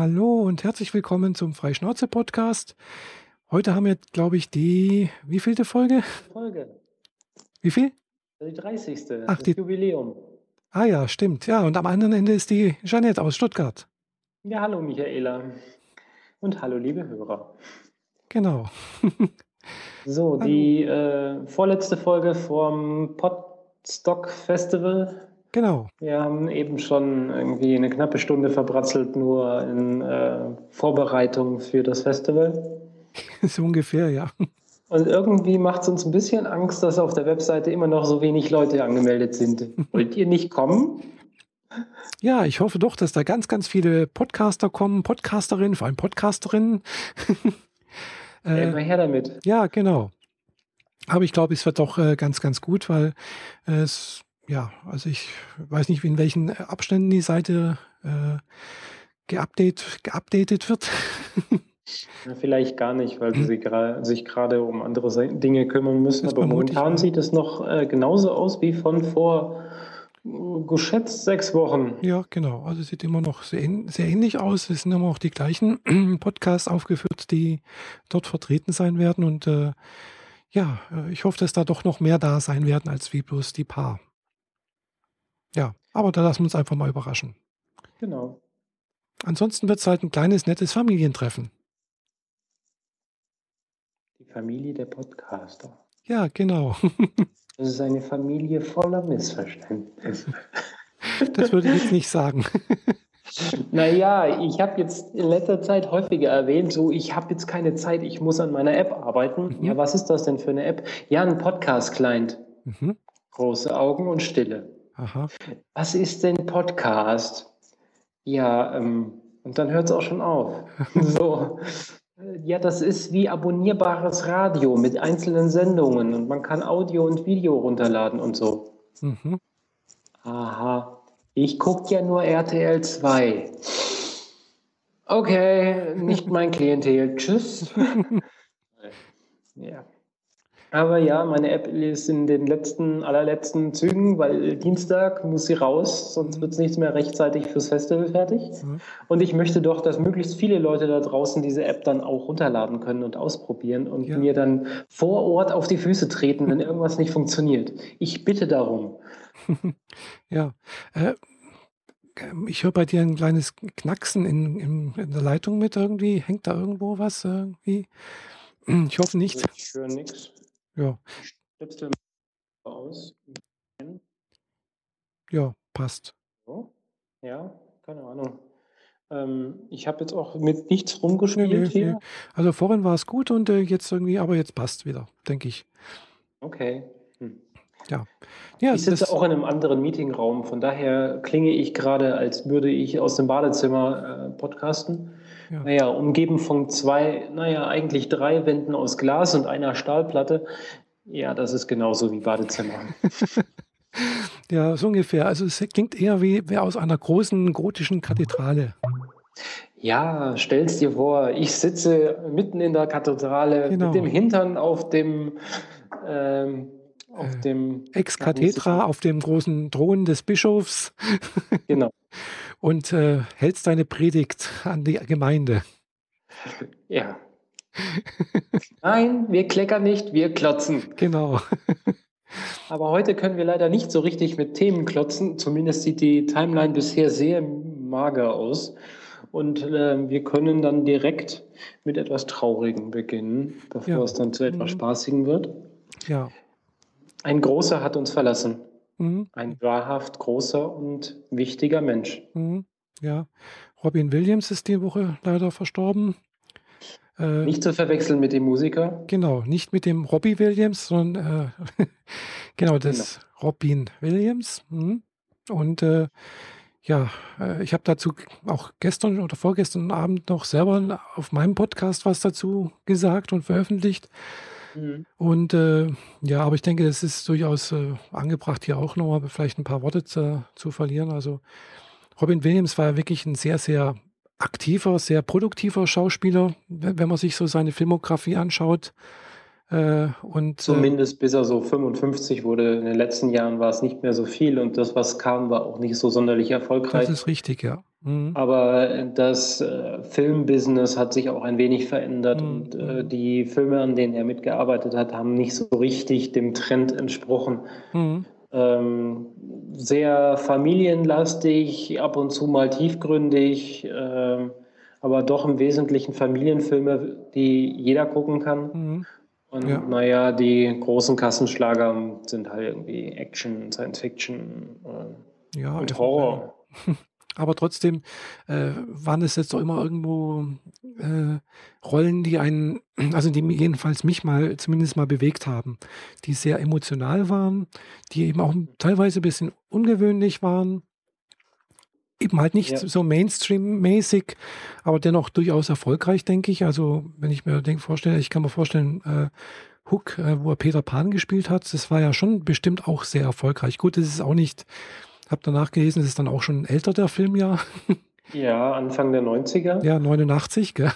Hallo und herzlich willkommen zum Freischnauze-Podcast. Heute haben wir, glaube ich, die wievielte Folge? Folge. Wie viel? Die 30. Ach, das die- Jubiläum. Ah ja, stimmt. Ja, und am anderen Ende ist die Jeanette aus Stuttgart. Ja, hallo Michaela. Und hallo liebe Hörer. Genau. So, die äh, vorletzte Folge vom Podstock Festival. Genau. Wir haben eben schon irgendwie eine knappe Stunde verbratzelt, nur in äh, Vorbereitung für das Festival. So ungefähr, ja. Und irgendwie macht es uns ein bisschen Angst, dass auf der Webseite immer noch so wenig Leute angemeldet sind. Wollt ihr nicht kommen? Ja, ich hoffe doch, dass da ganz, ganz viele Podcaster kommen, Podcasterinnen, vor allem Podcasterinnen. Äh, äh, immer her damit. ja, genau. Aber ich glaube, es wird doch äh, ganz, ganz gut, weil es, ja, also ich weiß nicht, in welchen Abständen die Seite äh, geupdate, geupdatet wird. Ja, Vielleicht gar nicht, weil sie gra- sich gerade um andere Se- Dinge kümmern müssen. Das Aber momentan sieht es noch äh, genauso aus wie von vor äh, geschätzt sechs Wochen. Ja, genau. Also es sieht immer noch sehr, sehr ähnlich aus. Es sind immer auch die gleichen Podcasts aufgeführt, die dort vertreten sein werden. Und äh, ja, äh, ich hoffe, dass da doch noch mehr da sein werden als wie bloß die paar. Ja, aber da lassen wir uns einfach mal überraschen. Genau. Ansonsten wird es halt ein kleines, nettes Familientreffen. Die Familie der Podcaster. Ja, genau. Das ist eine Familie voller Missverständnisse. Das würde ich jetzt nicht sagen. Naja, ich habe jetzt in letzter Zeit häufiger erwähnt, so ich habe jetzt keine Zeit, ich muss an meiner App arbeiten. Mhm. Ja, was ist das denn für eine App? Ja, ein Podcast-Client. Mhm. Große Augen und Stille. Aha. Was ist denn Podcast? Ja, ähm, und dann hört es auch schon auf. so. Ja, das ist wie abonnierbares Radio mit einzelnen Sendungen und man kann Audio und Video runterladen und so. Mhm. Aha, ich gucke ja nur RTL 2. Okay, nicht mein Klientel. Tschüss. ja. Aber ja, meine App ist in den letzten, allerletzten Zügen, weil Dienstag muss sie raus, sonst wird es nichts mehr rechtzeitig fürs Festival fertig. Mhm. Und ich möchte doch, dass möglichst viele Leute da draußen diese App dann auch runterladen können und ausprobieren und Ja. mir dann vor Ort auf die Füße treten, wenn irgendwas nicht funktioniert. Ich bitte darum. Ja. Äh, ich höre bei dir ein kleines Knacksen in, in, in der Leitung mit irgendwie. Hängt da irgendwo was irgendwie? Ich hoffe nicht. Ich höre nichts. Ja, Stöpsel aus. ja, passt. So. Ja, keine Ahnung. Ähm, ich habe jetzt auch mit nichts Nee, rumgespielt nee, hier. nee. Also vorhin war es gut und äh, jetzt irgendwie, aber jetzt passt wieder, denke ich. Okay. Hm. Ja, ja Ich sitze auch in einem anderen Meetingraum, von daher klinge ich gerade, als würde ich aus dem Badezimmer äh, podcasten. Ja. Naja, umgeben von zwei, naja, eigentlich drei Wänden aus Glas und einer Stahlplatte. Ja, das ist genauso wie Badezimmer. ja, so ungefähr. Also es klingt eher wie, wie aus einer großen gotischen Kathedrale. Ja, stell's dir vor, ich sitze mitten in der Kathedrale Genau. mit dem Hintern auf dem, ähm, auf Äh, dem, Ex cathedra auf dem großen Thron des Bischofs genau, und äh, hältst deine Predigt an die Gemeinde. ja. Nein, wir kleckern nicht, wir klotzen. Genau. Aber heute können wir leider nicht so richtig mit Themen klotzen. Zumindest sieht die Timeline bisher sehr mager aus. Und äh, wir können dann direkt mit etwas Traurigem beginnen, bevor Ja. es dann zu etwas Mhm. Spaßigem wird. Ja. Ein großer hat uns verlassen. Mhm. Ein wahrhaft großer und wichtiger Mensch. Mhm. Ja. Robin Williams ist die Woche leider verstorben. Äh, Nicht zu verwechseln mit dem Musiker. Genau, nicht mit dem Robbie Williams, sondern äh, genau das Robin Williams. Mhm. Und äh, ja, äh, ich habe dazu auch gestern oder vorgestern Abend noch selber auf meinem Podcast was dazu gesagt und veröffentlicht. Mhm. Und äh, ja, aber ich denke, es ist durchaus äh, angebracht, hier auch nochmal vielleicht ein paar Worte zu, zu verlieren. Also Robin Williams war ja wirklich ein sehr, sehr aktiver, sehr produktiver Schauspieler, wenn man sich so seine Filmografie anschaut. Äh, und, äh, Zumindest bis er so 55 wurde. In den letzten Jahren war es nicht mehr so viel und das, was kam, war auch nicht so sonderlich erfolgreich. Das ist richtig, ja. Mhm. Aber das äh, Filmbusiness hat sich auch ein wenig verändert mhm. und äh, die Filme, an denen er mitgearbeitet hat, haben nicht so richtig dem Trend entsprochen. Mhm. Ähm, sehr familienlastig, ab und zu mal tiefgründig, äh, aber doch im Wesentlichen Familienfilme, die jeder gucken kann. Und ja. naja, die großen Kassenschlager sind halt irgendwie Action, Science Fiction äh, ja, und Horror. Aber trotzdem äh, waren es jetzt doch immer irgendwo äh, Rollen, die einen, also die jedenfalls mich mal zumindest mal bewegt haben, die sehr emotional waren, die eben auch teilweise ein bisschen ungewöhnlich waren eben halt nicht ja. so Mainstream-mäßig, aber dennoch durchaus erfolgreich, denke ich. Also, wenn ich mir denk, vorstelle, ich kann mir vorstellen, äh, Hook, äh, wo er Peter Pan gespielt hat, das war ja schon bestimmt auch sehr erfolgreich. Gut, das ist auch nicht, habe danach gelesen, das ist dann auch schon älter, der Film ja. Ja, Anfang der 90er. Ja, 89, gell?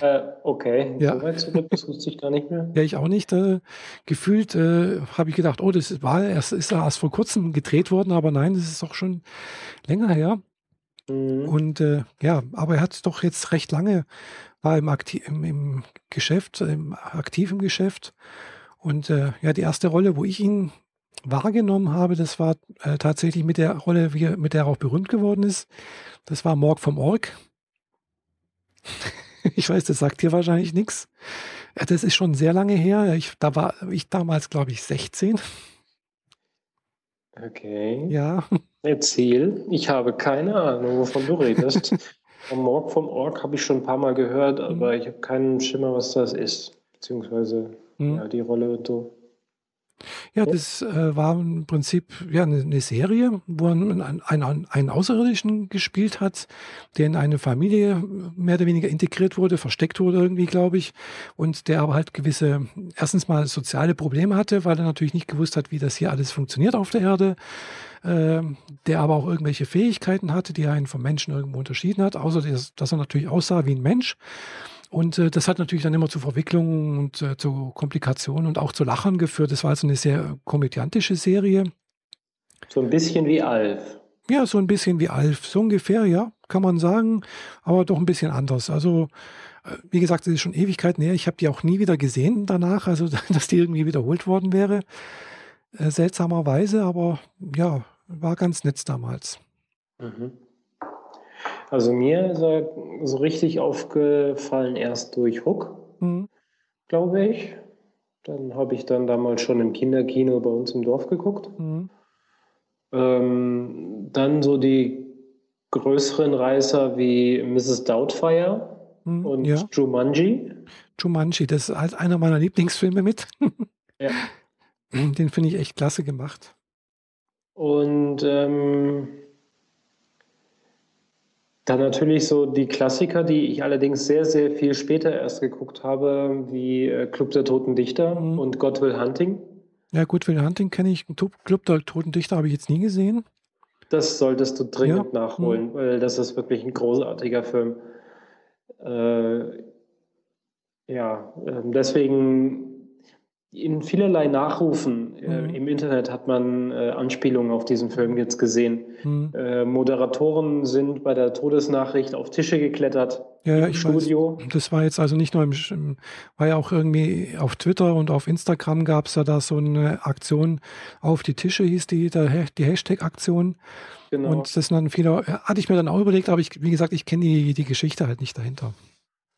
Äh, okay, ja. so weit zurück, das wusste ich gar nicht mehr. Ja, ich auch nicht. Äh, gefühlt äh, habe ich gedacht, oh, das war erst, ist erst vor kurzem gedreht worden, aber nein, das ist doch schon länger her. Mhm. Und äh, ja, aber er hat doch jetzt recht lange, war im, Aktiv, im, im Geschäft, im aktiven Geschäft. Und äh, ja, die erste Rolle, wo ich ihn wahrgenommen habe, das war äh, tatsächlich mit der Rolle, wie, mit der er auch berühmt geworden ist. Das war Morg vom Org. Ich weiß, das sagt dir wahrscheinlich nichts. Das ist schon sehr lange her. Ich, da war ich damals, glaube ich, 16. Okay. Ja. Erzähl. Ich habe keine Ahnung, wovon du redest. vom Morg vom Org habe ich schon ein paar Mal gehört, aber mhm. ich habe keinen Schimmer, was das ist. Beziehungsweise mhm. ja, die Rolle und so. Ja, das äh, war im Prinzip ja, eine, eine Serie, wo man einen, einen, einen Außerirdischen gespielt hat, der in eine Familie mehr oder weniger integriert wurde, versteckt wurde irgendwie, glaube ich, und der aber halt gewisse, erstens mal soziale Probleme hatte, weil er natürlich nicht gewusst hat, wie das hier alles funktioniert auf der Erde, äh, der aber auch irgendwelche Fähigkeiten hatte, die einen vom Menschen irgendwo unterschieden hat, außer dass, dass er natürlich aussah wie ein Mensch. Und äh, das hat natürlich dann immer zu Verwicklungen und äh, zu Komplikationen und auch zu Lachern geführt. Das war also eine sehr komödiantische Serie. So ein bisschen wie Alf. Ja, so ein bisschen wie Alf. So ungefähr, ja, kann man sagen. Aber doch ein bisschen anders. Also, äh, wie gesagt, es ist schon Ewigkeiten her. Ich habe die auch nie wieder gesehen danach, also dass die irgendwie wiederholt worden wäre. Äh, seltsamerweise, aber ja, war ganz nett damals. Mhm. Also mir ist er so richtig aufgefallen erst durch Hook, mhm. glaube ich. Dann habe ich dann damals schon im Kinderkino bei uns im Dorf geguckt. Mhm. Ähm, dann so die größeren Reißer wie Mrs. Doubtfire mhm, und ja. Jumanji. Jumanji, das ist halt einer meiner Lieblingsfilme mit. ja. Den finde ich echt klasse gemacht. Und ähm, dann natürlich so die Klassiker, die ich allerdings sehr, sehr viel später erst geguckt habe, wie äh, Club der Toten Dichter mhm. und God Will Hunting. Ja, Good Will Hunting kenne ich. Club der Toten Dichter habe ich jetzt nie gesehen. Das solltest du dringend ja. nachholen, mhm. weil das ist wirklich ein großartiger Film. Äh, ja, äh, deswegen in vielerlei Nachrufen äh, mhm. im Internet hat man äh, Anspielungen auf diesen Film jetzt gesehen. Mhm. Äh, Moderatoren sind bei der Todesnachricht auf Tische geklettert ja, im ich Studio. Weiß, das war jetzt also nicht nur im, war ja auch irgendwie auf Twitter und auf Instagram gab es ja da so eine Aktion auf die Tische, hieß die, der, die Hashtag-Aktion. Genau. Und das dann viele, hatte ich mir dann auch überlegt, aber ich, wie gesagt, ich kenne die, die Geschichte halt nicht dahinter.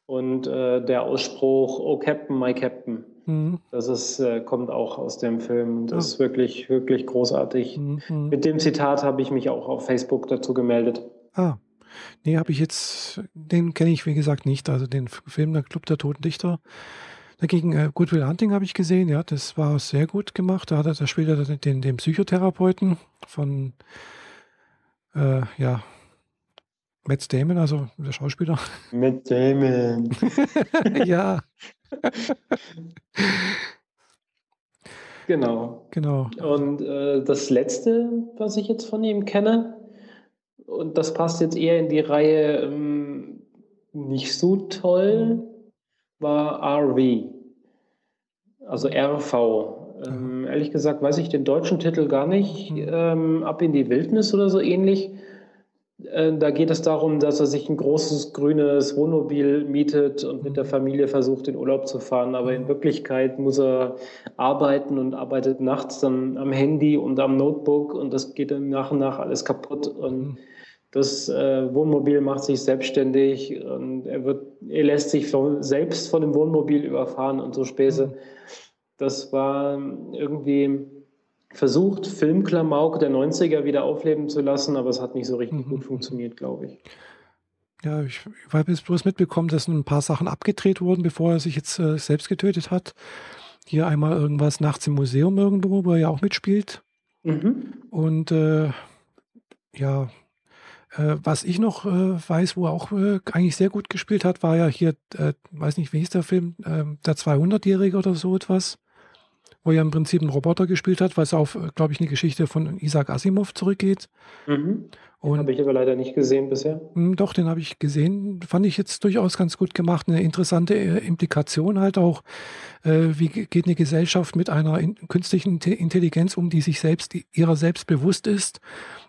Und äh, der Ausspruch, oh Captain, my Captain. Mhm. Das ist, äh, kommt auch aus dem Film. Das ja. ist wirklich, wirklich großartig. Mhm. Mit dem Zitat habe ich mich auch auf Facebook dazu gemeldet. Ah. Nee, habe ich jetzt, den kenne ich wie gesagt nicht. Also den Film Der Club der Toten Dichter. Dagegen äh, Good Will Hunting habe ich gesehen, ja, das war sehr gut gemacht. Da hat er da spielt er den, den Psychotherapeuten von äh, ja, Matt Damon, also der Schauspieler. Matt Damon. ja. Genau. Genau. Und äh, das letzte, was ich jetzt von ihm kenne, und das passt jetzt eher in die Reihe ähm, nicht so toll, war RV. Also RV. Ähm, ehrlich gesagt weiß ich den deutschen Titel gar nicht. Mhm. Ähm, Ab in die Wildnis oder so ähnlich. Äh, da geht es darum, dass er sich ein großes grünes Wohnmobil mietet und mit der mhm. Familie versucht, in Urlaub zu fahren. Aber in Wirklichkeit muss er arbeiten und arbeitet nachts dann am Handy und am Notebook und das geht dann nach und nach alles kaputt. Und mhm. das äh, Wohnmobil macht sich selbstständig und er, wird, er lässt sich von, selbst von dem Wohnmobil überfahren und so Späße. Mhm. Das war irgendwie versucht, Filmklamauk der 90er wieder aufleben zu lassen, aber es hat nicht so richtig mhm. gut funktioniert, glaube ich. Ja, ich, ich habe jetzt bloß mitbekommen, dass ein paar Sachen abgedreht wurden, bevor er sich jetzt äh, selbst getötet hat. Hier einmal irgendwas nachts im Museum irgendwo, wo er ja auch mitspielt. Mhm. Und äh, ja, äh, was ich noch äh, weiß, wo er auch äh, eigentlich sehr gut gespielt hat, war ja hier, äh, weiß nicht, wie hieß der Film, ähm, der 200-Jährige oder so etwas wo er im Prinzip einen Roboter gespielt hat, was auf, glaube ich, eine Geschichte von Isaac Asimov zurückgeht. Mhm. Habe ich aber leider nicht gesehen bisher. Hm, doch, den habe ich gesehen. Fand ich jetzt durchaus ganz gut gemacht. Eine interessante äh, Implikation halt auch. Äh, wie geht eine Gesellschaft mit einer in, künstlichen Intelligenz um, die sich selbst, ihrer selbst bewusst ist?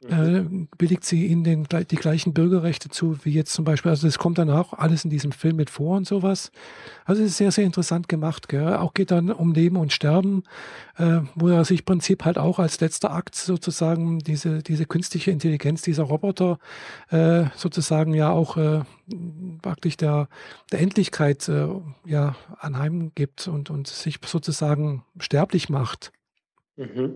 Mhm. Äh, billigt sie ihnen den, die gleichen Bürgerrechte zu, wie jetzt zum Beispiel, also das kommt dann auch alles in diesem Film mit vor und sowas. Also es ist sehr, sehr interessant gemacht. Gell? Auch geht dann um Leben und Sterben, äh, wo er sich im Prinzip halt auch als letzter Akt sozusagen diese, diese künstliche Intelligenz, dieser Roboter äh, sozusagen ja auch äh, praktisch der, der Endlichkeit äh, ja anheimgibt und, und sich sozusagen sterblich macht. Mhm.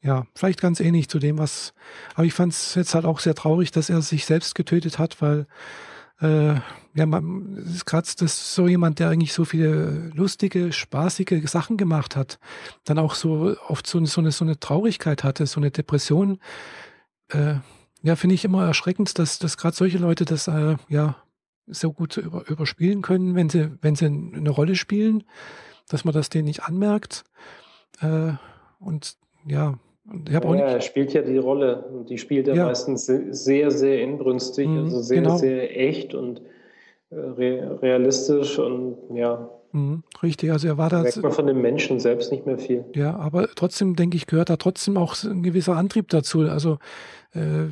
Ja, vielleicht ganz ähnlich zu dem, was. Aber ich fand es jetzt halt auch sehr traurig, dass er sich selbst getötet hat, weil äh, ja, man ist gerade das so jemand, der eigentlich so viele lustige, spaßige Sachen gemacht hat, dann auch so oft so, so, eine, so eine Traurigkeit hatte, so eine Depression. Äh, ja, finde ich immer erschreckend, dass, dass gerade solche Leute das äh, ja so gut über, überspielen können, wenn sie, wenn sie eine Rolle spielen, dass man das denen nicht anmerkt. Äh, und ja, ich ja, auch nicht, er spielt ja die Rolle und die spielt er ja. meistens sehr, sehr inbrünstig, mhm, also sehr, genau. sehr echt und äh, realistisch und ja. Mhm, richtig, also er war da. Merkt man von dem Menschen selbst nicht mehr viel. Ja, aber trotzdem denke ich, gehört da trotzdem auch ein gewisser Antrieb dazu. Also, äh,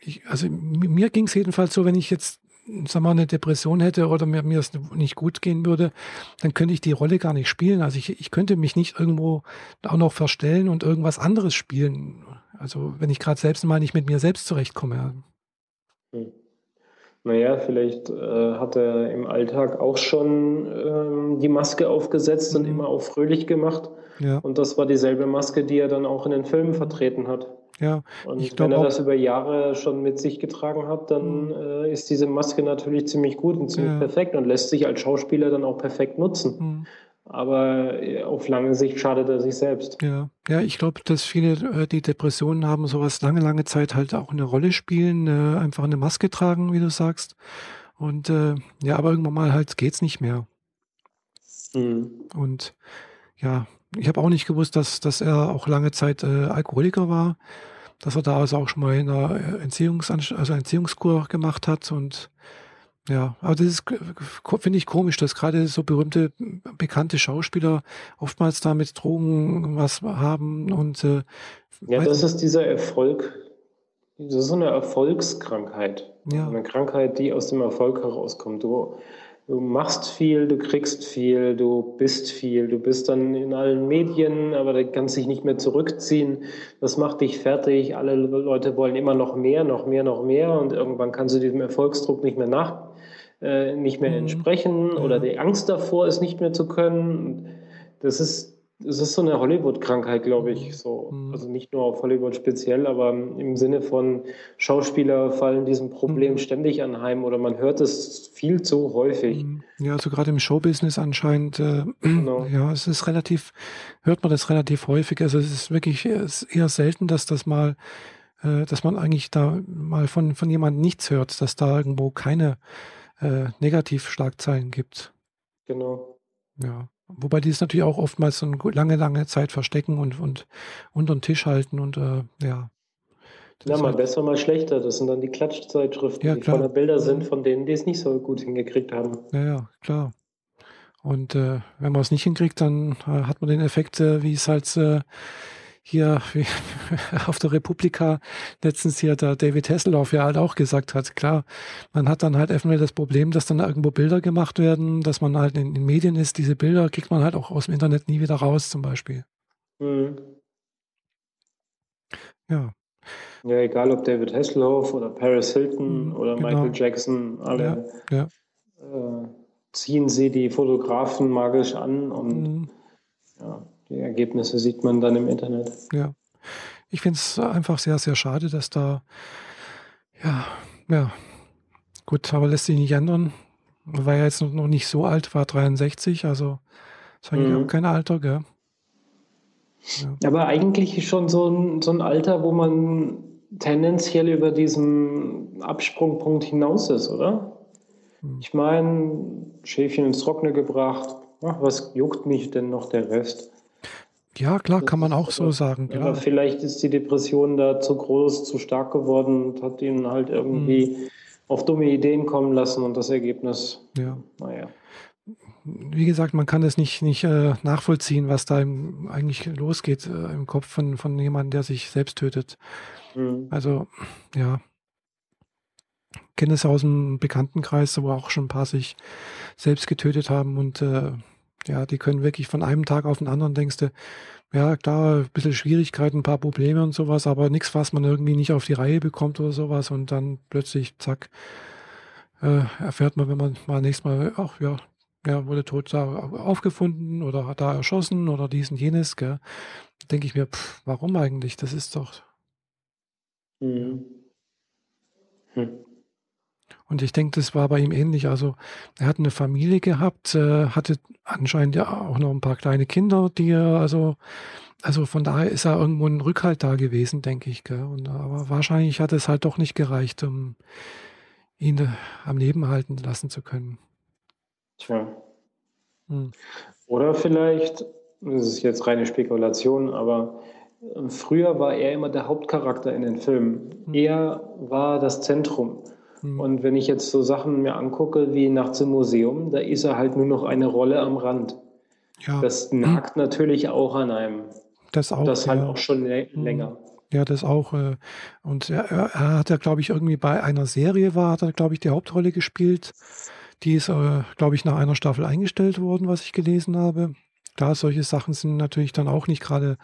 ich, also mir ging es jedenfalls so, wenn ich jetzt sag mal, eine Depression hätte oder mir, mir es nicht gut gehen würde, dann könnte ich die Rolle gar nicht spielen. Also ich, ich könnte mich nicht irgendwo auch noch verstellen und irgendwas anderes spielen. Also wenn ich gerade selbst mal nicht mit mir selbst zurechtkomme. Hm. Naja, vielleicht äh, hat er im Alltag auch schon ähm, die Maske aufgesetzt mhm. und immer auch fröhlich gemacht. Ja. Und das war dieselbe Maske, die er dann auch in den Filmen vertreten hat. Ja, und wenn er das über Jahre schon mit sich getragen hat, dann mhm. äh, ist diese Maske natürlich ziemlich gut und ziemlich ja. perfekt und lässt sich als Schauspieler dann auch perfekt nutzen. Mhm. Aber äh, auf lange Sicht schadet er sich selbst. Ja, ja ich glaube, dass viele, äh, die Depressionen haben, sowas lange, lange Zeit halt auch eine Rolle spielen, äh, einfach eine Maske tragen, wie du sagst. Und ja, aber irgendwann mal halt geht's nicht mehr. Mhm. Und ja, ich habe auch nicht gewusst, dass, dass er auch lange Zeit äh, Alkoholiker war, dass er da also auch schon mal in einer äh, Entziehungs also Entziehungskur gemacht hat und ja, aber das ist, finde ich komisch, dass gerade so berühmte, bekannte Schauspieler oftmals da mit Drogen was haben und äh, ja, das ist dieser Erfolg, das ist so eine Erfolgskrankheit. Ja. Eine Krankheit, die aus dem Erfolg herauskommt. Du du machst viel, du kriegst viel, du bist viel, du bist dann in allen Medien, aber du kannst dich nicht mehr zurückziehen. Das macht dich fertig. Alle Leute wollen immer noch mehr, noch mehr, noch mehr und irgendwann kannst du diesem Erfolgsdruck nicht mehr nach, äh, nicht mehr mhm. entsprechen oder die Angst davor, es nicht mehr zu können. Das ist es ist so eine Hollywood-Krankheit, glaube ich. Mhm. So. Mhm. Also nicht nur auf Hollywood speziell, aber im Sinne von Schauspieler fallen diesem Problem mhm. ständig anheim oder man hört es viel zu häufig. Mhm. Ja, also gerade im Showbusiness anscheinend, äh, genau. ja, es ist relativ, hört man das relativ häufig. Also es ist wirklich eher selten, dass das mal, äh, dass man eigentlich da mal von, von jemandem nichts hört, dass da irgendwo keine äh, Negativschlagzeilen gibt. Genau. Ja. Wobei die es natürlich auch oftmals so eine lange, lange Zeit verstecken und, und unter den Tisch halten und äh, ja. Ja, mal halt besser, mal schlechter. Das sind dann die Klatschzeitschriften, ja, die voller Bilder sind, von denen, die es nicht so gut hingekriegt haben. Ja, ja, klar. Und äh, wenn man es nicht hinkriegt, dann äh, hat man den Effekt, äh, wie es halt äh, hier auf der Republika letztens hier der David Hasselhoff ja halt auch gesagt hat. Klar, man hat dann halt eventuell das Problem, dass dann irgendwo Bilder gemacht werden, dass man halt in den Medien ist. Diese Bilder kriegt man halt auch aus dem Internet nie wieder raus, zum Beispiel. Mhm. Ja. Ja, egal ob David Hasselhoff oder Paris Hilton mhm, oder genau. Michael Jackson, alle ja, ja. Äh, ziehen sie die Fotografen magisch an und mhm. ja, die Ergebnisse sieht man dann im Internet. Ja, ich finde es einfach sehr, sehr schade, dass da, ja, ja, gut, aber lässt sich nicht ändern. War ja jetzt noch nicht so alt, war 63, also ist eigentlich mhm. auch kein Alter, gell? Ja. Aber eigentlich schon so ein, so ein Alter, wo man tendenziell über diesen Absprungpunkt hinaus ist, oder? Hm. Ich meine, Schäfchen ins Trockene gebracht, ach, was juckt mich denn noch der Rest? Ja, klar, das kann man auch so sagen. Klar. Aber vielleicht ist die Depression da zu groß, zu stark geworden und hat ihn halt irgendwie hm. auf dumme Ideen kommen lassen und das Ergebnis, ja. naja wie gesagt, man kann es nicht, nicht äh, nachvollziehen, was da im, eigentlich losgeht äh, im Kopf von, von jemandem, der sich selbst tötet. Mhm. Also, ja. Ich kenne es aus dem Bekanntenkreis, wo auch schon ein paar sich selbst getötet haben und äh, ja, die können wirklich von einem Tag auf den anderen denkst du, ja, klar, ein bisschen Schwierigkeiten, ein paar Probleme und sowas, aber nichts, was man irgendwie nicht auf die Reihe bekommt oder sowas und dann plötzlich, zack, äh, erfährt man, wenn man mal nächstes Mal, ach ja, ja, wurde tot da aufgefunden oder hat da erschossen oder dies und jenes, gell? Denke ich mir, pff, warum eigentlich? Das ist doch. Mhm. Hm. Und ich denke, das war bei ihm ähnlich. Also er hat eine Familie gehabt, äh, hatte anscheinend ja auch noch ein paar kleine Kinder, die er, also, also von daher ist er irgendwo ein Rückhalt da gewesen, denke ich. Gell? Und, aber wahrscheinlich hat es halt doch nicht gereicht, um ihn am Leben halten lassen zu können. Tja. Hm. Oder vielleicht, das ist jetzt reine Spekulation, aber ähm, früher war er immer der Hauptcharakter in den Filmen. Hm. Er war das Zentrum. Hm. Und wenn ich jetzt so Sachen mir angucke wie Nachts im Museum, da ist er halt nur noch eine Rolle am Rand. Ja. Das nagt hm. natürlich auch an einem. Das auch. Das halt ja. auch schon hm. länger. Ja, das auch. Äh, und er, er hat ja, glaube ich, irgendwie bei einer Serie war, hat er, glaube ich, die Hauptrolle gespielt. Die ist, äh, glaube ich, nach einer Staffel eingestellt worden, was ich gelesen habe. Da solche Sachen sind natürlich dann auch nicht gerade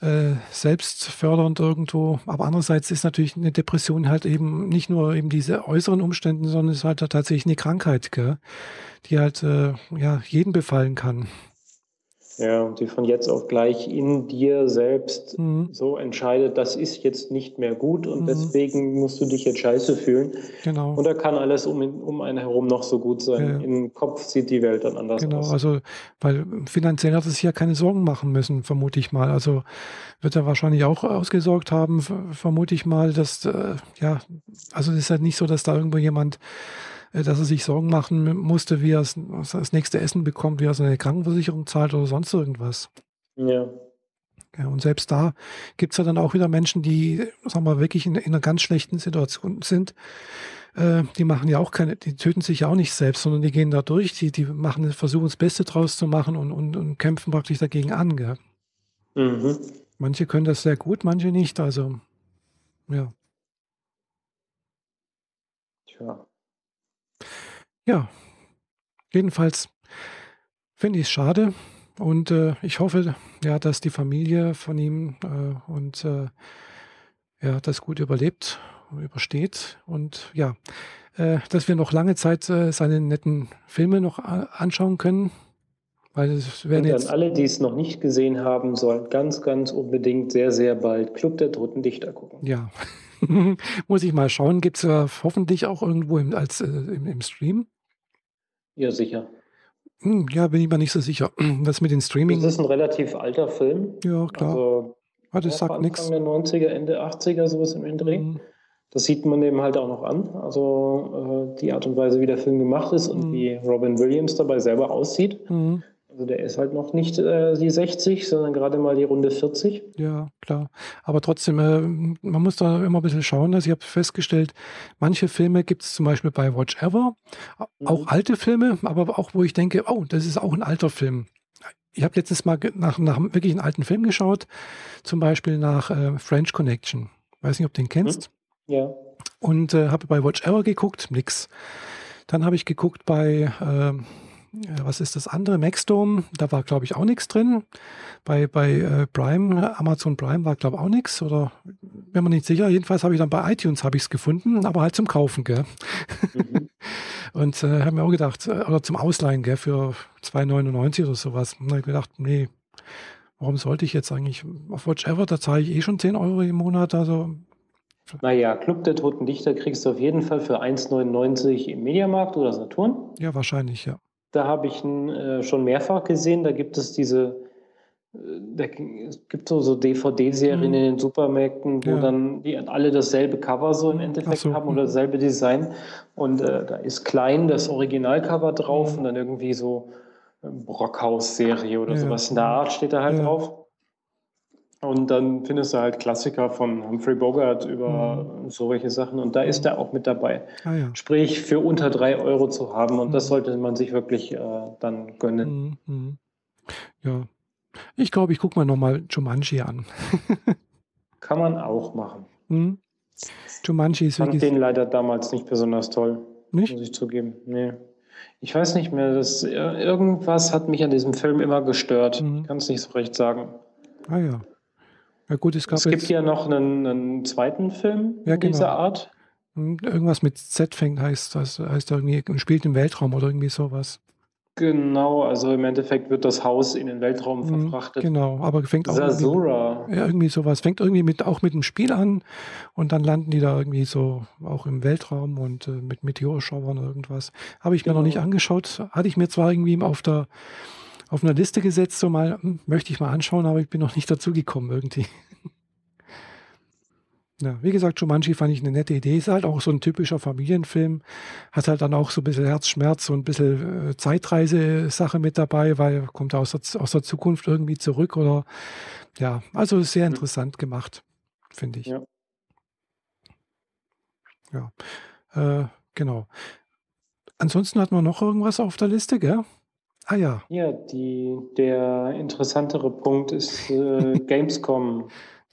äh, selbstfördernd irgendwo. Aber andererseits ist natürlich eine Depression halt eben nicht nur eben diese äußeren Umstände, sondern es ist halt tatsächlich eine Krankheit, gell? die halt äh, ja, jeden befallen kann. Ja, und die von jetzt auf gleich in dir selbst mhm. so entscheidet, das ist jetzt nicht mehr gut und mhm. deswegen musst du dich jetzt scheiße fühlen. Genau. Und da kann alles um, um einen herum noch so gut sein. Ja. Im Kopf sieht die Welt dann anders genau, aus. Genau, also, weil finanziell hat es sich ja keine Sorgen machen müssen, vermute ich mal. Also wird er wahrscheinlich auch ausgesorgt haben, vermute ich mal, dass, äh, ja, also es ist halt nicht so, dass da irgendwo jemand dass er sich Sorgen machen musste, wie er das nächste Essen bekommt, wie er seine Krankenversicherung zahlt oder sonst irgendwas. Ja. ja und selbst da gibt es ja dann auch wieder Menschen, die, sagen wir mal, wirklich in, in einer ganz schlechten Situation sind. Äh, die machen ja auch keine, die töten sich ja auch nicht selbst, sondern die gehen da durch, die, die machen, versuchen das Beste draus zu machen und, und, und kämpfen praktisch dagegen an. Gell? Mhm. Manche können das sehr gut, manche nicht. Also, ja. Tja. Ja, jedenfalls finde ich es schade und äh, ich hoffe, ja, dass die Familie von ihm äh, und äh, ja, das gut überlebt, übersteht und ja, äh, dass wir noch lange Zeit äh, seine netten Filme noch anschauen können. Weil es werden und jetzt alle, die es noch nicht gesehen haben, sollen ganz, ganz unbedingt sehr, sehr bald Club der Toten Dichter gucken. Ja, muss ich mal schauen. Gibt es hoffentlich auch irgendwo im, als, im, im Stream? Ja, sicher. Hm, ja, bin ich mir nicht so sicher. Was mit den Streaming. Das ist ein relativ alter Film. Ja, klar. Also, ah, das sagt nichts. Anfang der 90er, Ende 80er, sowas im Dreh. Mhm. Das sieht man dem halt auch noch an. Also äh, die Art und Weise, wie der Film gemacht ist und mhm. wie Robin Williams dabei selber aussieht. Mhm. Also der ist halt noch nicht äh, die 60, sondern gerade mal die Runde 40. Ja, klar. Aber trotzdem, äh, man muss da immer ein bisschen schauen. Also ich habe festgestellt, manche Filme gibt es zum Beispiel bei Watch Ever, auch mhm. alte Filme, aber auch wo ich denke, oh, das ist auch ein alter Film. Ich habe letztes Mal nach, nach wirklich einen alten Film geschaut, zum Beispiel nach äh, French Connection. Weiß nicht, ob du den kennst. Mhm. Ja. Und äh, habe bei Watch Ever geguckt, nix. Dann habe ich geguckt bei äh, was ist das andere? Maxdome, da war, glaube ich, auch nichts drin. Bei, bei äh, Prime, Amazon Prime war, glaube ich, auch nichts. Oder bin mir nicht sicher. Jedenfalls habe ich dann bei iTunes habe ich es gefunden, aber halt zum Kaufen, gell? Mhm. Und äh, habe mir auch gedacht, äh, oder zum Ausleihen, gell, für 2,99 oder sowas. Und habe gedacht, nee, warum sollte ich jetzt eigentlich auf Watch Ever, da zahle ich eh schon 10 Euro im Monat, also naja, Club der Toten Dichter kriegst du auf jeden Fall für 1,99 im Mediamarkt oder Saturn. Ja, wahrscheinlich, ja. Da habe ich ihn äh, schon mehrfach gesehen. Da gibt es diese, äh, da, es gibt so, so DVD-Serien mhm. in den Supermärkten, wo ja. dann die alle dasselbe Cover so im Endeffekt so. haben oder mhm. dasselbe Design. Und äh, da ist klein das Originalcover drauf mhm. und dann irgendwie so äh, Brockhaus-Serie oder ja. sowas in der Art steht da halt ja. drauf. Und dann findest du halt Klassiker von Humphrey Bogart über mhm. solche Sachen. Und da ist er auch mit dabei. Ah, ja. Sprich, für unter drei Euro zu haben. Und mhm. das sollte man sich wirklich äh, dann gönnen. Mhm. mhm. Ja. Ich glaube, ich gucke mir nochmal Jumanji an. Kann man auch machen. Mhm. Jumanji ist fand den leider damals nicht besonders toll. Nicht? Muss ich zugeben. Nee. Ich weiß nicht mehr. Das, irgendwas hat mich an diesem Film immer gestört. Mhm. Kann es nicht so recht sagen. Ah ja. Ja gut, es Es gibt ja noch einen, einen zweiten Film ja, genau. dieser Art. Irgendwas mit Z fängt, heißt das, heißt irgendwie, spielt im Weltraum oder irgendwie sowas. Genau, also im Endeffekt wird das Haus in den Weltraum hm, verfrachtet. Genau, aber fängt auch Sasura. Irgendwie, ja, irgendwie sowas. Fängt irgendwie mit, auch mit dem Spiel an und dann landen die da irgendwie so auch im Weltraum und äh, mit Meteorschauern oder irgendwas. Habe ich genau. mir noch nicht genau. angeschaut. Hatte ich mir zwar irgendwie auf der auf einer Liste gesetzt, so mal, hm, möchte ich mal anschauen, aber ich bin noch nicht dazu gekommen irgendwie. Ja, wie gesagt, Jumanji fand ich eine nette Idee. Ist halt auch so ein typischer Familienfilm. Hat halt dann auch so ein bisschen Herzschmerz, so ein bisschen äh, Zeitreise-Sache mit dabei, weil kommt aus der, aus der Zukunft irgendwie zurück oder ja, also sehr mhm. interessant gemacht, finde ich. Ja. Ja, äh, genau. Ansonsten hat man noch irgendwas auf der Liste, gell? Ah ja. Ja, die, der interessantere Punkt ist äh, Gamescom.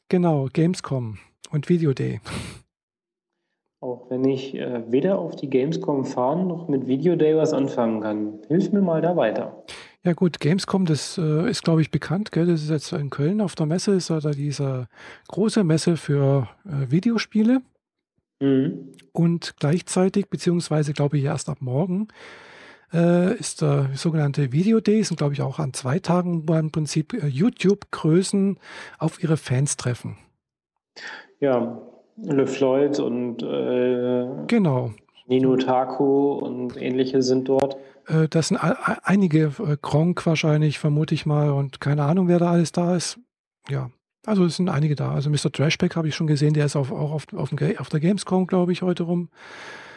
Genau, Gamescom und Video Day. Auch wenn ich äh, weder auf die Gamescom fahren noch mit Video Day was anfangen kann. Hilf mir mal da weiter. Ja gut, Gamescom, das äh, ist glaube ich bekannt, gell? das ist jetzt in Köln auf der Messe, ist da diese große Messe für äh, Videospiele. Mhm. Und gleichzeitig, beziehungsweise glaube ich erst ab morgen, äh, ist der sogenannte Video Day, sind glaube ich auch an zwei Tagen, wo im Prinzip äh, YouTube-Größen auf ihre Fans treffen. Ja, Le Floyd und äh, genau. Nino Taku und ähnliche sind dort. Äh, das sind einige, äh, Gronk wahrscheinlich, vermute ich mal, und keine Ahnung, wer da alles da ist. Ja, also es sind einige da. Also Mr. Trashback habe ich schon gesehen, der ist auf, auch auf, auf, auf der Gamescom, glaube ich, heute rum.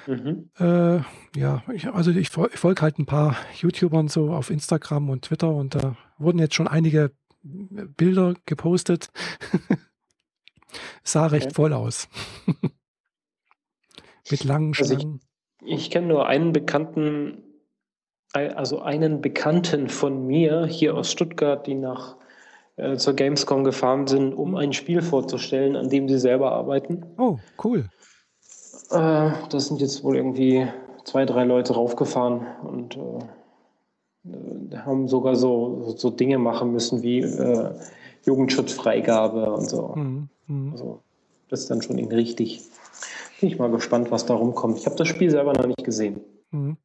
Mhm. Äh, ja, ich, also ich, ich folge halt ein paar YouTubern so auf Instagram und Twitter und da wurden jetzt schon einige Bilder gepostet. Sah recht okay. voll aus. Mit langen Schlangen. Also ich, ich kenne nur einen bekannten, also einen Bekannten von mir hier aus Stuttgart, die nach äh, zur Gamescom gefahren sind, um ein Spiel vorzustellen, an dem sie selber arbeiten. Oh, cool. Äh, das sind jetzt wohl irgendwie zwei, drei Leute raufgefahren und äh, haben sogar so, so Dinge machen müssen wie äh, Jugendschutzfreigabe und so. Mhm. Mhm. Also, das ist dann schon irgendwie richtig. Bin ich mal gespannt, was da rumkommt. Ich habe das Spiel selber noch nicht gesehen. Mhm.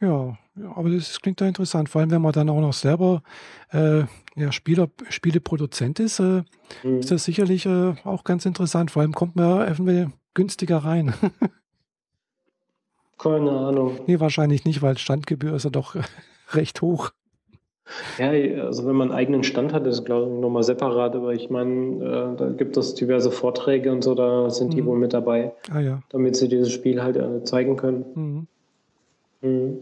Ja, aber das klingt da interessant, vor allem wenn man dann auch noch selber äh, ja, Spieler, Spieleproduzent ist, äh, mhm. ist das sicherlich äh, auch ganz interessant. Vor allem kommt man ja eventuell günstiger rein. Keine Ahnung. Nee, wahrscheinlich nicht, weil Standgebühr ist ja doch recht hoch. Ja, also wenn man einen eigenen Stand hat, ist es glaube ich nochmal separat, aber ich meine, äh, da gibt es diverse Vorträge und so, da sind die mhm. wohl mit dabei, ah, ja. damit sie dieses Spiel halt äh, zeigen können. Mhm. Mhm.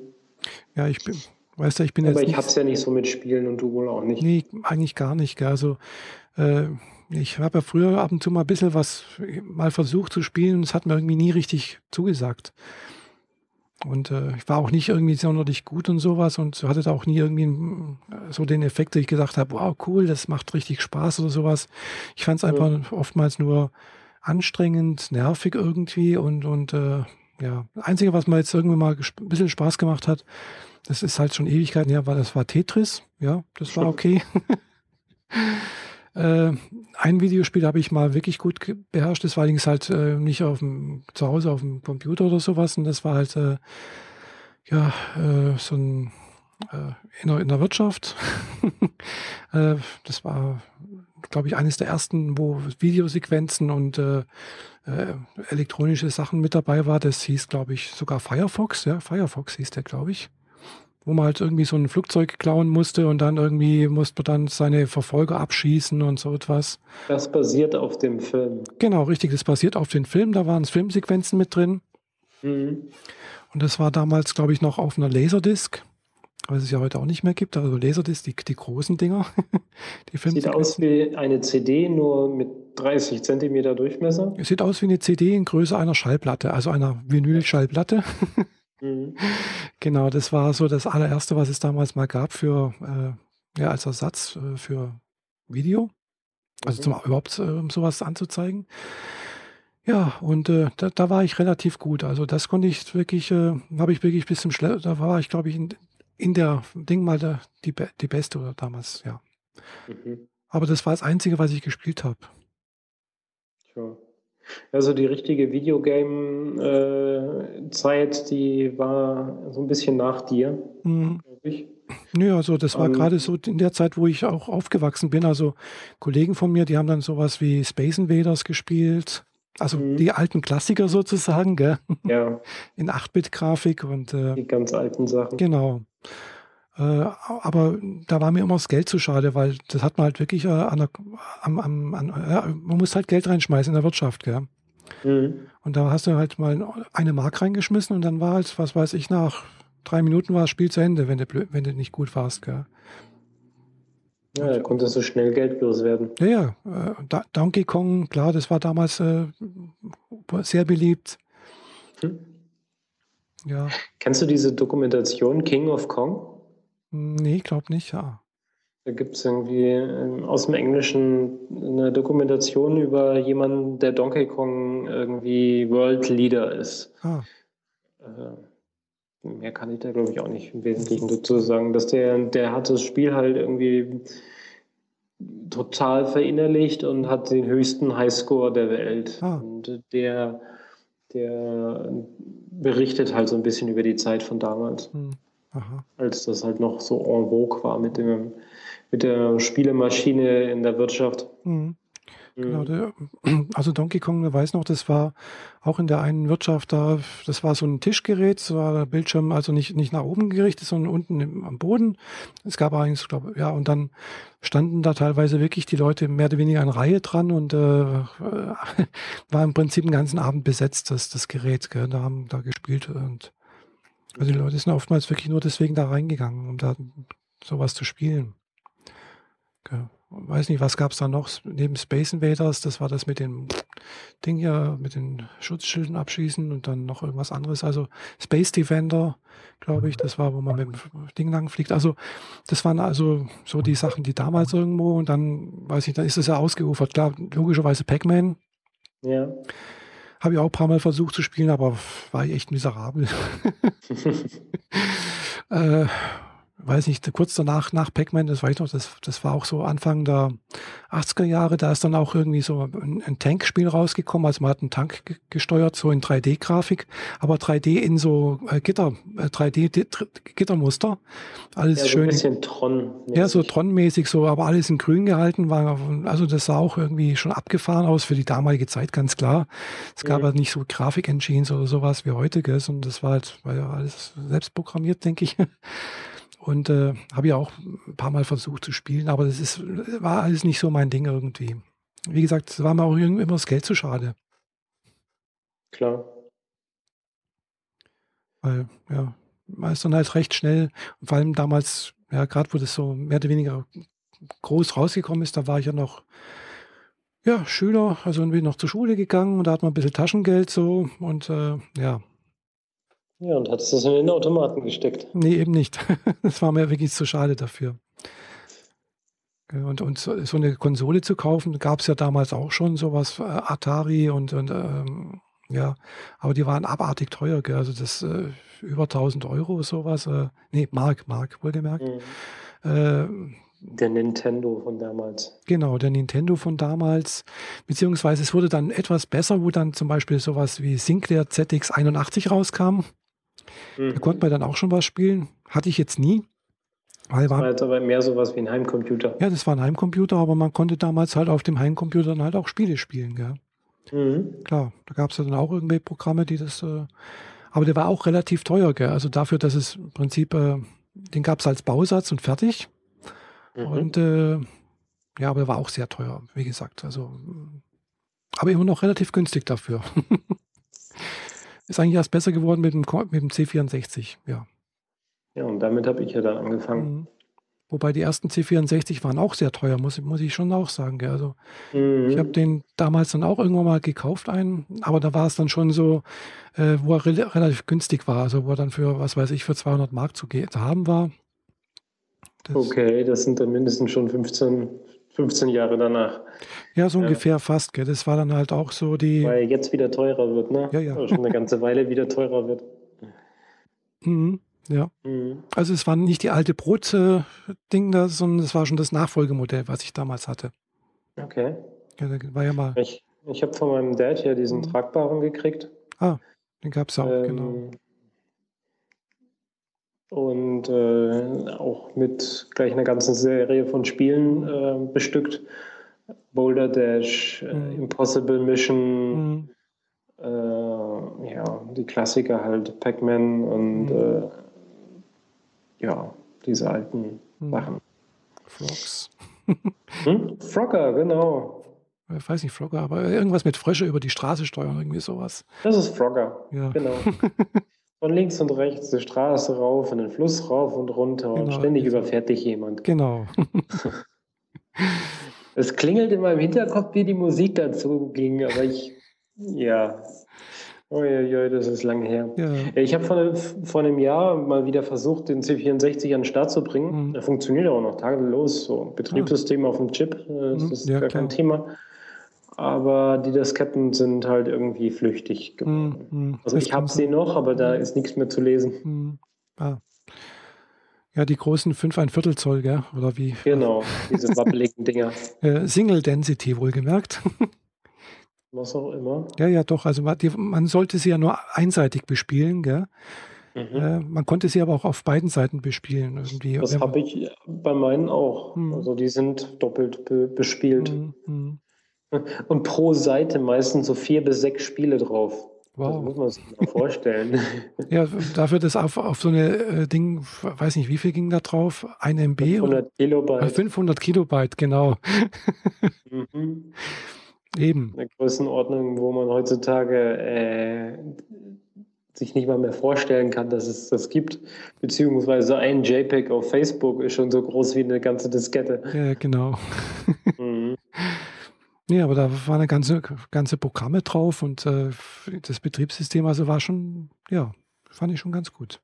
Ja, ich bin, Weißt du, ich bin Aber jetzt ich hab's ja nicht so mit Spielen und du wohl auch nicht. Nee, eigentlich gar nicht. Gell. Also äh, ich habe ja früher ab und zu mal ein bisschen was mal versucht zu spielen und es hat mir irgendwie nie richtig zugesagt. Und äh, ich war auch nicht irgendwie sonderlich gut und sowas und hatte da auch nie irgendwie äh, so den Effekt, dass ich gesagt habe, wow, cool, das macht richtig Spaß oder sowas. Ich fand es einfach ja. oftmals nur anstrengend, nervig irgendwie und, und äh, ja, das Einzige, was mir jetzt irgendwie mal ein bisschen Spaß gemacht hat, das ist halt schon Ewigkeiten her, weil das war Tetris. Ja, das war okay. äh, ein Videospiel habe ich mal wirklich gut beherrscht. Das war allerdings halt äh, nicht auf dem, zu Hause auf dem Computer oder sowas. Und das war halt äh, ja äh, so ein äh, in der, in, der, Wirtschaft. Äh, das war, glaube ich, eines der ersten, wo Videosequenzen und elektronische Sachen mit dabei war. Das hieß, glaube ich, sogar Firefox. Ja, Firefox hieß der, glaube ich wo man halt irgendwie so ein Flugzeug klauen musste und dann irgendwie musste man dann seine Verfolger abschießen und so etwas. Das basiert auf dem Film. Genau, richtig, das basiert auf dem Film. Da waren Filmsequenzen mit drin. Mhm. Und das war damals, glaube ich, noch auf einer Laserdisc, was es ja heute auch nicht mehr gibt. Also Laserdisc, die, die großen Dinger. die Sieht aus wie eine CD, nur mit 30 Zentimeter Durchmesser. Es sieht aus wie eine CD in Größe einer Schallplatte, also einer Vinyl-Schallplatte. Mhm. Genau, das war so das allererste, was es damals mal gab für, äh, ja, als Ersatz äh, für Video. Also zum, überhaupt äh, um sowas anzuzeigen. Ja, und äh, da, da, war ich relativ gut. Also das konnte ich wirklich, äh, habe ich wirklich bis zum Schle da war ich, glaube ich, in, in der Ding mal der, die, die Beste oder damals, ja. Mhm. Aber das war das Einzige, was ich gespielt habe. Sure. Also die richtige Videogame-Zeit, äh, die war so ein bisschen nach dir, mhm. glaube ich. Ja, also das war um, ähm, gerade so in der Zeit, wo ich auch aufgewachsen bin. Also Kollegen von mir, die haben dann sowas wie Space Invaders gespielt. Also mhm. die alten Klassiker sozusagen, gell? Ja. In 8-Bit-Grafik und äh, die ganz alten Sachen. Genau. Äh, aber da war mir immer das Geld zu schade, weil das hat man halt wirklich äh, an der, am, am, an, ja, man muss halt Geld reinschmeißen in der Wirtschaft, gell? Mhm. Und da hast du halt mal eine Mark reingeschmissen und dann war halt, was weiß ich, nach drei Minuten war das Spiel zu Ende, wenn du, wenn du nicht gut warst, gell? Ja, da konntest du schnell Geld loswerden. Ja, ja. Äh, Donkey Kong, klar, das war damals äh, sehr beliebt. Hm. Ja. Kennst du diese Dokumentation King of Kong? Nee, ich glaube nicht, ja. Da gibt es irgendwie ähm, aus dem Englischen eine Dokumentation über jemanden, der Donkey Kong irgendwie World Leader ist. Ah. Äh, mehr kann ich da, glaube ich, auch nicht im Wesentlichen dazu sagen. Dass der, der hat das Spiel halt irgendwie total verinnerlicht und hat den höchsten Highscore der Welt. Ah. Und der, der berichtet halt so ein bisschen über die Zeit von damals. Hm. Aha. als das halt noch so en vogue war mit, dem, mit der Spielemaschine in der Wirtschaft. Mhm. Genau, mhm. der, also Donkey Kong, wer weiß noch, das war auch in der einen Wirtschaft da, das war so ein Tischgerät, das war der Bildschirm also nicht, nicht nach oben gerichtet, sondern unten im, am Boden. Es gab eigentlich, glaube ja, und dann standen da teilweise wirklich die Leute mehr oder weniger in Reihe dran und äh, war im Prinzip den ganzen Abend besetzt, das, das Gerät, gell, da haben da gespielt und also die Leute sind oftmals wirklich nur deswegen da reingegangen, um da sowas zu spielen. Okay. Weiß nicht, was gab es da noch neben Space Invaders? Das war das mit dem Ding hier, mit den Schutzschilden abschießen und dann noch irgendwas anderes. Also Space Defender, glaube ich, das war, wo man mit dem Ding lang fliegt. Also das waren also so die Sachen, die damals irgendwo und dann, weiß ich, dann ist es ja ausgeufert. Klar, logischerweise Pac-Man. Ja. Habe ich auch ein paar Mal versucht zu spielen, aber war ich echt miserabel. äh, weiß nicht, kurz danach, nach Pac-Man, das weiß ich noch, das, das war auch so Anfang der 80er Jahre, da ist dann auch irgendwie so ein, ein Tankspiel rausgekommen, also man hat einen Tank gesteuert, so in 3D-Grafik, aber 3D in so äh, Gitter, äh, 3D-Gittermuster, alles ja, so schön. Ein bisschen Tron. -mäßig. Ja, so Tron-mäßig, so, aber alles in grün gehalten, war, also das sah auch irgendwie schon abgefahren aus für die damalige Zeit, ganz klar. Es gab mhm. halt nicht so Grafik-Engines oder sowas wie heute, gell, und das war halt, war ja alles selbst programmiert, denke ich. Und äh, habe ja auch ein paar Mal versucht zu spielen, aber das ist, war alles nicht so mein Ding irgendwie. Wie gesagt, es war mir auch immer das Geld zu schade. Klar. Weil, ja, man ist dann halt recht schnell, vor allem damals, ja, gerade wo das so mehr oder weniger groß rausgekommen ist, da war ich ja noch ja, Schüler, also bin noch zur Schule gegangen und da hat man ein bisschen Taschengeld so und äh, ja. Ja, und hattest das in den Automaten gesteckt? Nee, eben nicht. Das war mir wirklich zu schade dafür. Und, und so, so eine Konsole zu kaufen, gab es ja damals auch schon, sowas, äh, Atari und, und ähm, ja, aber die waren abartig teuer, gell? also das äh, über 1000 Euro, sowas, äh, nee, Mark, Mark, wohlgemerkt. Mhm. Äh, der Nintendo von damals. Genau, der Nintendo von damals. Beziehungsweise es wurde dann etwas besser, wo dann zum Beispiel sowas wie Sinclair ZX81 rauskam. Mhm. Da konnte man dann auch schon was spielen. Hatte ich jetzt nie. Weil war, das war jetzt aber mehr sowas wie ein Heimcomputer. Ja, das war ein Heimcomputer, aber man konnte damals halt auf dem Heimcomputer dann halt auch Spiele spielen. Gell? Mhm. Klar, da gab es ja dann auch irgendwelche Programme, die das. Äh, aber der war auch relativ teuer. Gell? Also dafür, dass es im Prinzip, äh, den gab es als Bausatz und fertig. Mhm. Und äh, ja, aber er war auch sehr teuer, wie gesagt. Also, aber immer noch relativ günstig dafür. Ist eigentlich erst besser geworden mit dem, mit dem C64, ja. Ja, und damit habe ich ja dann angefangen. Mhm. Wobei die ersten C64 waren auch sehr teuer, muss, muss ich schon auch sagen. Gell? Also mhm. ich habe den damals dann auch irgendwann mal gekauft, einen, aber da war es dann schon so, äh, wo er re relativ günstig war, also wo er dann für, was weiß ich, für 200 Mark zu, zu haben war. Das okay, das sind dann mindestens schon 15, 15 Jahre danach. Ja, so ungefähr ja. fast. Gell? Das war dann halt auch so die. Weil jetzt wieder teurer wird, ne? Ja, ja. Oder schon eine ganze Weile wieder teurer wird. Mhm, ja. Mhm. Also es war nicht die alte Brot-Ding da, sondern es war schon das Nachfolgemodell, was ich damals hatte. Okay. Ja, war ja mal. Ich, ich habe von meinem Dad ja diesen mhm. tragbaren gekriegt. Ah, den gab es auch, ähm, genau und äh, auch mit gleich einer ganzen Serie von Spielen äh, bestückt. Boulder Dash, äh, mhm. Impossible Mission, mhm. Äh, ja, die Klassiker halt, Pac-Man und mhm. Äh, ja, diese alten mhm. Sachen. Frogs. hm? Frogger, genau. Ich weiß nicht, Frogger, aber irgendwas mit Frösche über die Straße steuern, irgendwie sowas. Das ist Frogger, ja. genau. Von links und rechts die Straße rauf, in den Fluss rauf und runter genau. und ständig überfährt dich jemand. Genau. es klingelt in meinem Hinterkopf, wie die Musik dazu ging, aber ich, ja. Uiuiui, das ist lange her. Ja. Ich habe vor, vor einem Jahr mal wieder versucht, den C64 an den Start zu bringen. Mhm. Er funktioniert auch noch tadellos. So Betriebssystem ah. auf dem Chip, das mhm. ist ja, gar klar. kein Thema aber die Disketten sind halt irgendwie flüchtig geworden. Mm, also ich habe sie noch, aber da ist nichts mehr zu lesen. Mm, ah. Ja, die großen 5 ein Viertel Zoll, gell? oder wie? Genau, diese wabbeligen Dinger. Single Density wohlgemerkt. Was auch immer. Ja, ja, doch. Also man, die, man sollte sie ja nur einseitig bespielen, gell? Mhm. Äh, man konnte sie aber auch auf beiden Seiten bespielen. Irgendwie. Das habe ich bei meinen auch. Mhm. Also die sind doppelt be bespielt. Mhm. Und pro Seite meistens so vier bis sechs Spiele drauf. Wow. Das muss man sich mal vorstellen. ja, dafür das auf, auf so eine äh, Ding, weiß nicht, wie viel ging da drauf? Ein MB? 500 Kilobyte. 500 Kilobyte, genau. mhm. Eben. Eine Größenordnung, wo man heutzutage äh, sich nicht mal mehr vorstellen kann, dass es das gibt. Beziehungsweise ein JPEG auf Facebook ist schon so groß wie eine ganze Diskette. Ja, genau. mhm. Nee, aber da waren eine ganze, ganze Programme drauf und äh, das Betriebssystem also war schon, ja, fand ich schon ganz gut.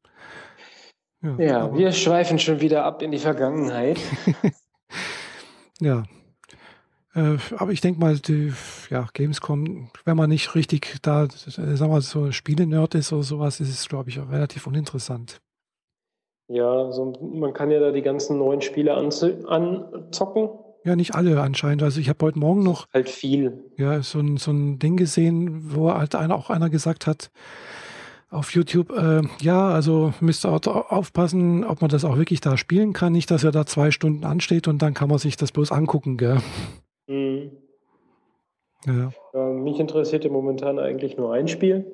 Ja, ja wir schweifen schon wieder ab in die Vergangenheit. ja. Äh, aber ich denke mal, die ja, Gamescom, wenn man nicht richtig da, sagen wir mal, so Spiele-Nerd ist oder sowas, ist es, glaube ich, auch relativ uninteressant. Ja, so, man kann ja da die ganzen neuen Spiele anzocken ja, nicht alle anscheinend. Also ich habe heute Morgen noch halt viel. Ja, so ein, so ein Ding gesehen, wo halt einer, auch einer gesagt hat auf YouTube, äh, ja, also müsst ihr aufpassen, ob man das auch wirklich da spielen kann. Nicht, dass er da zwei Stunden ansteht und dann kann man sich das bloß angucken, gell? Mhm. Ja. ja. Mich interessiert momentan eigentlich nur ein Spiel.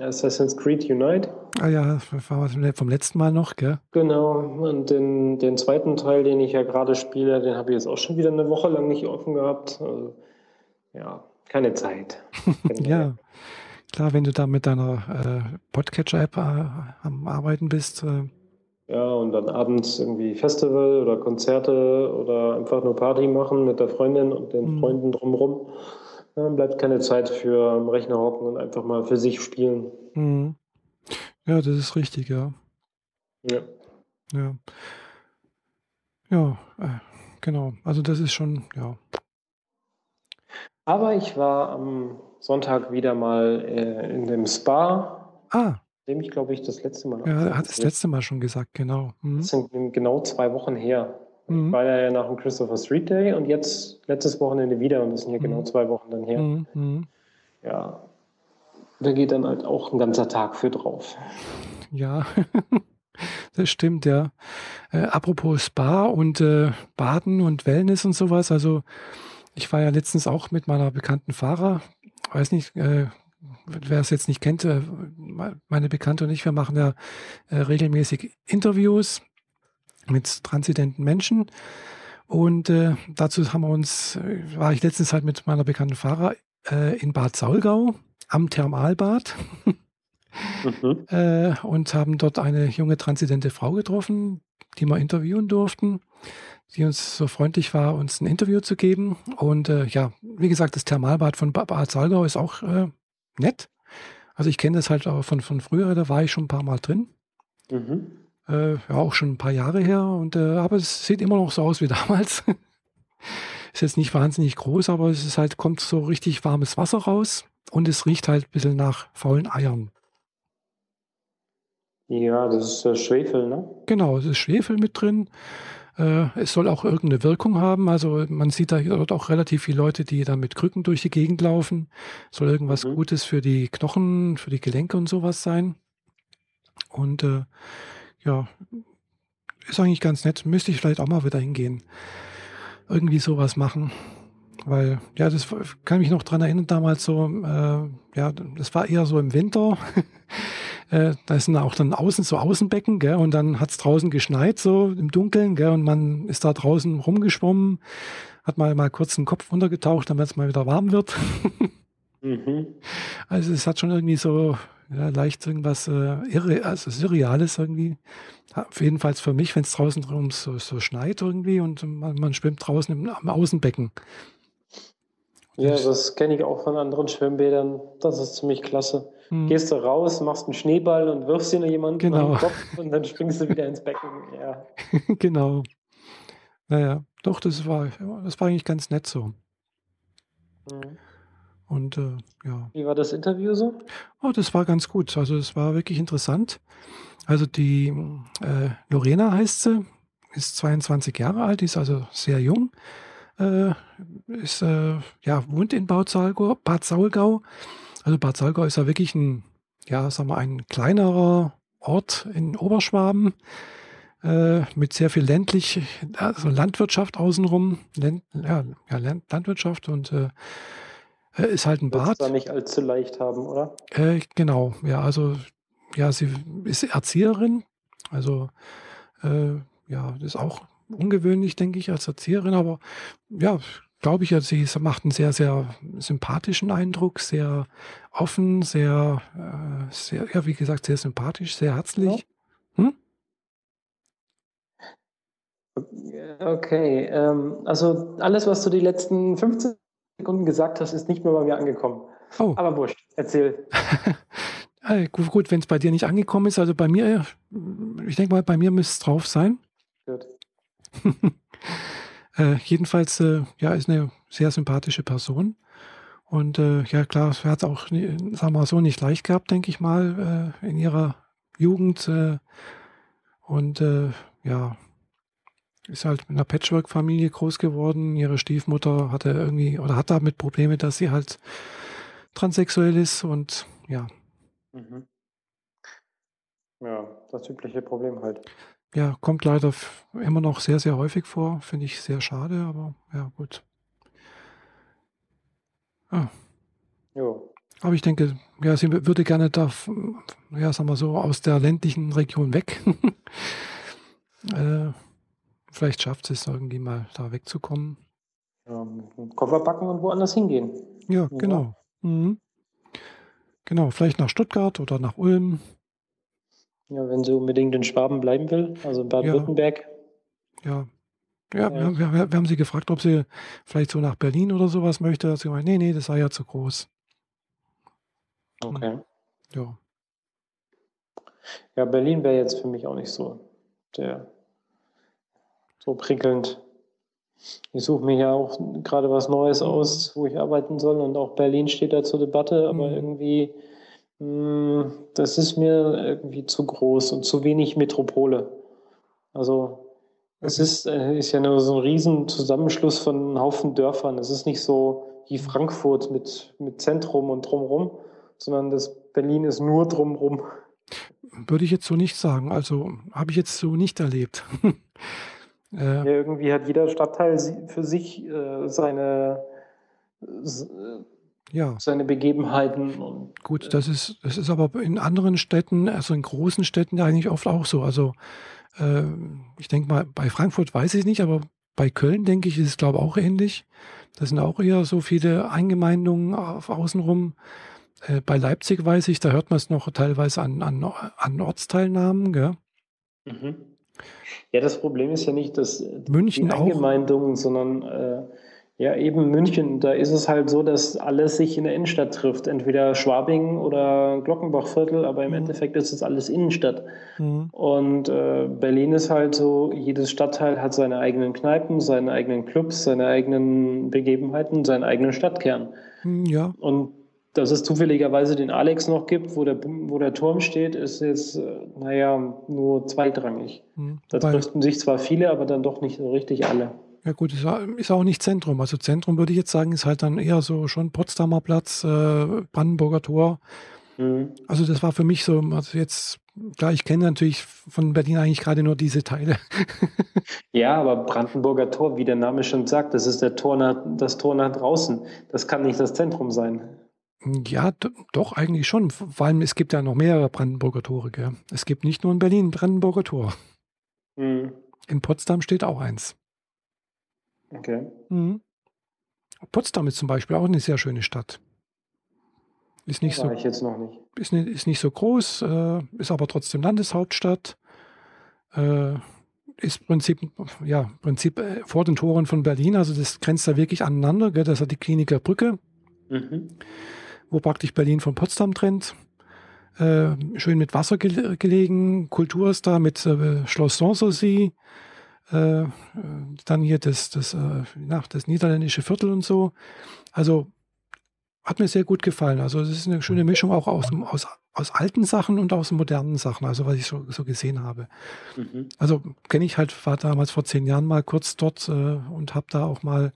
Assassin's Creed Unite. Ah ja, das war vom letzten Mal noch, gell? Genau. Und den, den zweiten Teil, den ich ja gerade spiele, den habe ich jetzt auch schon wieder eine Woche lang nicht offen gehabt. Also, ja, keine Zeit. ja. Klar, wenn du da mit deiner äh, Podcatcher-App äh, am Arbeiten bist. Äh, ja, und dann abends irgendwie Festival oder Konzerte oder einfach nur Party machen mit der Freundin und den mhm. Freunden drumherum. Dann bleibt keine Zeit für am Rechner hocken und einfach mal für sich spielen. Mhm. Ja, das ist richtig, ja. Ja. Ja. Ja, äh, genau. Also das ist schon, ja. Aber ich war am Sonntag wieder mal äh, in dem Spa. Ah. Dem ich, glaube ich, das letzte Mal. Ja, er hat das letzte Mal schon gesagt, genau. Mhm. Das sind genau zwei Wochen her. Mhm. Ich war ja nach dem Christopher Street Day und jetzt letztes Wochenende wieder und das sind ja genau mhm. zwei Wochen dann her. Mhm. mhm. Ja. Da geht dann halt auch ein ganzer Tag für drauf. Ja, das stimmt, ja. Äh, apropos Spa und äh, Baden und Wellness und sowas, also ich war ja letztens auch mit meiner bekannten Fahrer, weiß nicht, äh, wer es jetzt nicht kennt, äh, meine Bekannte und ich, wir machen ja äh, regelmäßig Interviews mit transidenten Menschen. Und äh, dazu haben wir uns, äh, war ich letztens halt mit meiner bekannten Fahrer äh, in Bad Saulgau am Thermalbad mhm. äh, und haben dort eine junge transidente Frau getroffen, die wir interviewen durften die uns so freundlich war, uns ein Interview zu geben. Und äh, ja, wie gesagt, das Thermalbad von Bad Salgau ist auch äh, nett. Also ich kenne das halt auch von, von früher, da war ich schon ein paar Mal drin. Mhm. Äh, ja, auch schon ein paar Jahre her. Und, äh, aber es sieht immer noch so aus wie damals. ist jetzt nicht wahnsinnig groß, aber es ist halt, kommt so richtig warmes Wasser raus und es riecht halt ein bisschen nach faulen Eiern. Ja, das ist Schwefel, ne? Genau, es ist Schwefel mit drin. Äh, es soll auch irgendeine Wirkung haben. Also man sieht da dort auch relativ viele Leute, die da mit Krücken durch die Gegend laufen. Soll irgendwas mhm. Gutes für die Knochen, für die Gelenke und sowas sein. Und äh, ja, ist eigentlich ganz nett. Müsste ich vielleicht auch mal wieder hingehen. Irgendwie sowas machen. Weil, ja, das kann mich noch dran erinnern, damals so, äh, ja, das war eher so im Winter. Äh, da sind auch dann außen so Außenbecken, gell, und dann hat's draußen geschneit, so im Dunkeln, gell, und man ist da draußen rumgeschwommen, hat mal, mal kurz den Kopf untergetaucht, damit es mal wieder warm wird. mhm. Also es hat schon irgendwie so ja, leicht irgendwas äh, irre, also Surreales irgendwie. Auf jeden Fall für mich, wenn es draußen drum so, so schneit irgendwie und man, man schwimmt draußen im, am Außenbecken. Ja, das kenne ich auch von anderen Schwimmbädern. Das ist ziemlich klasse. Hm. Gehst du raus, machst einen Schneeball und wirfst ihn jemanden genau. den Kopf und dann springst du wieder ins Becken. Ja. genau. Naja, doch, das war, das war eigentlich ganz nett so. Mhm. Und äh, ja. Wie war das Interview so? Oh, das war ganz gut. Also es war wirklich interessant. Also die äh, Lorena heißt sie, ist 22 Jahre alt, ist also sehr jung äh, ist, äh, ja, wohnt in Bad Saulgau, Bad Saulgau. Also Bad Saulgau ist ja wirklich ein, ja, sagen wir, ein kleinerer Ort in Oberschwaben äh, mit sehr viel ländlich, also Landwirtschaft außenrum, Land, ja, ja, Landwirtschaft und äh, ist halt ein Bad. Das da nicht allzu leicht haben, oder? Äh, genau, ja, also ja, sie ist Erzieherin, also äh, ja, das ist auch ungewöhnlich, denke ich, als Erzieherin, aber ja, glaube ich, sie macht einen sehr, sehr sympathischen Eindruck, sehr offen, sehr, äh, sehr, ja, wie gesagt, sehr sympathisch, sehr herzlich. Hm? Okay, ähm, also alles, was du die letzten 15 Sekunden gesagt hast, ist nicht mehr bei mir angekommen. Oh. Aber wurscht, erzähl. gut, gut wenn es bei dir nicht angekommen ist, also bei mir, ich denke mal, bei mir müsste es drauf sein. Gut. äh, jedenfalls, äh, ja, ist eine sehr sympathische Person. Und äh, ja, klar, sie hat es auch, sagen wir mal so, nicht leicht gehabt, denke ich mal, äh, in ihrer Jugend. Äh, und äh, ja, ist halt mit einer Patchwork-Familie groß geworden. Ihre Stiefmutter hatte irgendwie oder hat damit Probleme, dass sie halt transsexuell ist und ja. Mhm. Ja, das übliche Problem halt. Ja, kommt leider immer noch sehr, sehr häufig vor. Finde ich sehr schade, aber ja, gut. Ah. Jo. Aber ich denke, ja, sie würde gerne da, ja, sagen wir so, aus der ländlichen Region weg. äh, vielleicht schafft sie es irgendwie mal da wegzukommen. Ja, Koffer packen und woanders hingehen. Ja, genau. Mhm. Genau, vielleicht nach Stuttgart oder nach Ulm. Ja, wenn sie unbedingt in Schwaben bleiben will, also in Baden-Württemberg. Ja. Ja, ja. Wir, wir, wir, haben sie gefragt, ob sie vielleicht so nach Berlin oder sowas möchte. Sie meint, nee, nee, das sei ja zu groß. Okay. Ja. Ja, Berlin wäre jetzt für mich auch nicht so der so prickelnd. Ich suche mir ja auch gerade was Neues aus, wo ich arbeiten soll und auch Berlin steht da zur Debatte, aber mhm. irgendwie, mh, hm, das ist mir irgendwie zu groß und zu wenig Metropole. Also es mhm. ist, äh, ist ja nur so ein riesen Zusammenschluss von einem Haufen Dörfern. Es ist nicht so wie Frankfurt mit, mit Zentrum und drumherum, sondern das Berlin ist nur drumherum. Würde ich jetzt so nicht sagen. Also habe ich jetzt so nicht erlebt. äh, ja, irgendwie hat jeder Stadtteil für sich äh, seine, äh, ja. seine Begebenheiten. Und, Gut, das ist, das ist aber in anderen Städten, also in großen Städten eigentlich oft auch so. Also äh, ich denke mal, bei Frankfurt weiß ich nicht, aber bei Köln, denke ich, ist es, glaube ich, auch ähnlich. Da sind auch eher so viele Eingemeindungen auf außenrum. Äh, bei Leipzig weiß ich, da hört man es noch teilweise an, an, an Ortsteilnamen. Gell? Mhm. Ja, das Problem ist ja nicht, dass München die Eingemeindungen, sondern äh, ja, eben München, da ist es halt so, dass alles sich in der Innenstadt trifft. Entweder Schwabing oder Glockenbachviertel, aber im mhm. Endeffekt ist es alles Innenstadt. Mhm. Und äh, Berlin ist halt so, jedes Stadtteil hat seine eigenen Kneipen, seine eigenen Clubs, seine eigenen Begebenheiten, seinen eigenen Stadtkern. Mhm, ja. Und dass es zufälligerweise den Alex noch gibt, wo der, wo der Turm steht, ist jetzt, äh, naja, nur zweitrangig. Mhm. Da triften sich zwar viele, aber dann doch nicht so richtig alle. Ja gut, ist auch nicht Zentrum. Also Zentrum würde ich jetzt sagen, ist halt dann eher so schon Potsdamer Platz, äh, Brandenburger Tor. Mhm. Also das war für mich so, also jetzt, klar, ich kenne natürlich von Berlin eigentlich gerade nur diese Teile. ja, aber Brandenburger Tor, wie der Name schon sagt, das ist der Tor nach, das Tor nach draußen. Das kann nicht das Zentrum sein. Ja, doch, eigentlich schon. Vor allem, es gibt ja noch mehrere Brandenburger Tore. Gell? Es gibt nicht nur in Berlin ein Brandenburger Tor. Mhm. In Potsdam steht auch eins. Okay. Mhm. Potsdam ist zum Beispiel auch eine sehr schöne Stadt. Ist nicht so, nicht. Ist, nicht, ist nicht so groß, äh, ist aber trotzdem Landeshauptstadt. Äh, ist Prinzip, ja, Prinzip äh, vor den Toren von Berlin, also das grenzt da wirklich aneinander. Gell? Das hat die Kliniker Brücke, mhm. Wo praktisch Berlin von Potsdam trennt. Äh, schön mit Wasser ge gelegen, Kultur ist da mit äh, Schloss Sanssouci, äh, dann hier das, das, äh, na, das niederländische Viertel und so. Also hat mir sehr gut gefallen. Also es ist eine schöne Mischung auch aus, aus, aus alten Sachen und aus modernen Sachen, also was ich so, so gesehen habe. Mhm. Also kenne ich halt, war damals vor zehn Jahren mal kurz dort äh, und habe da auch mal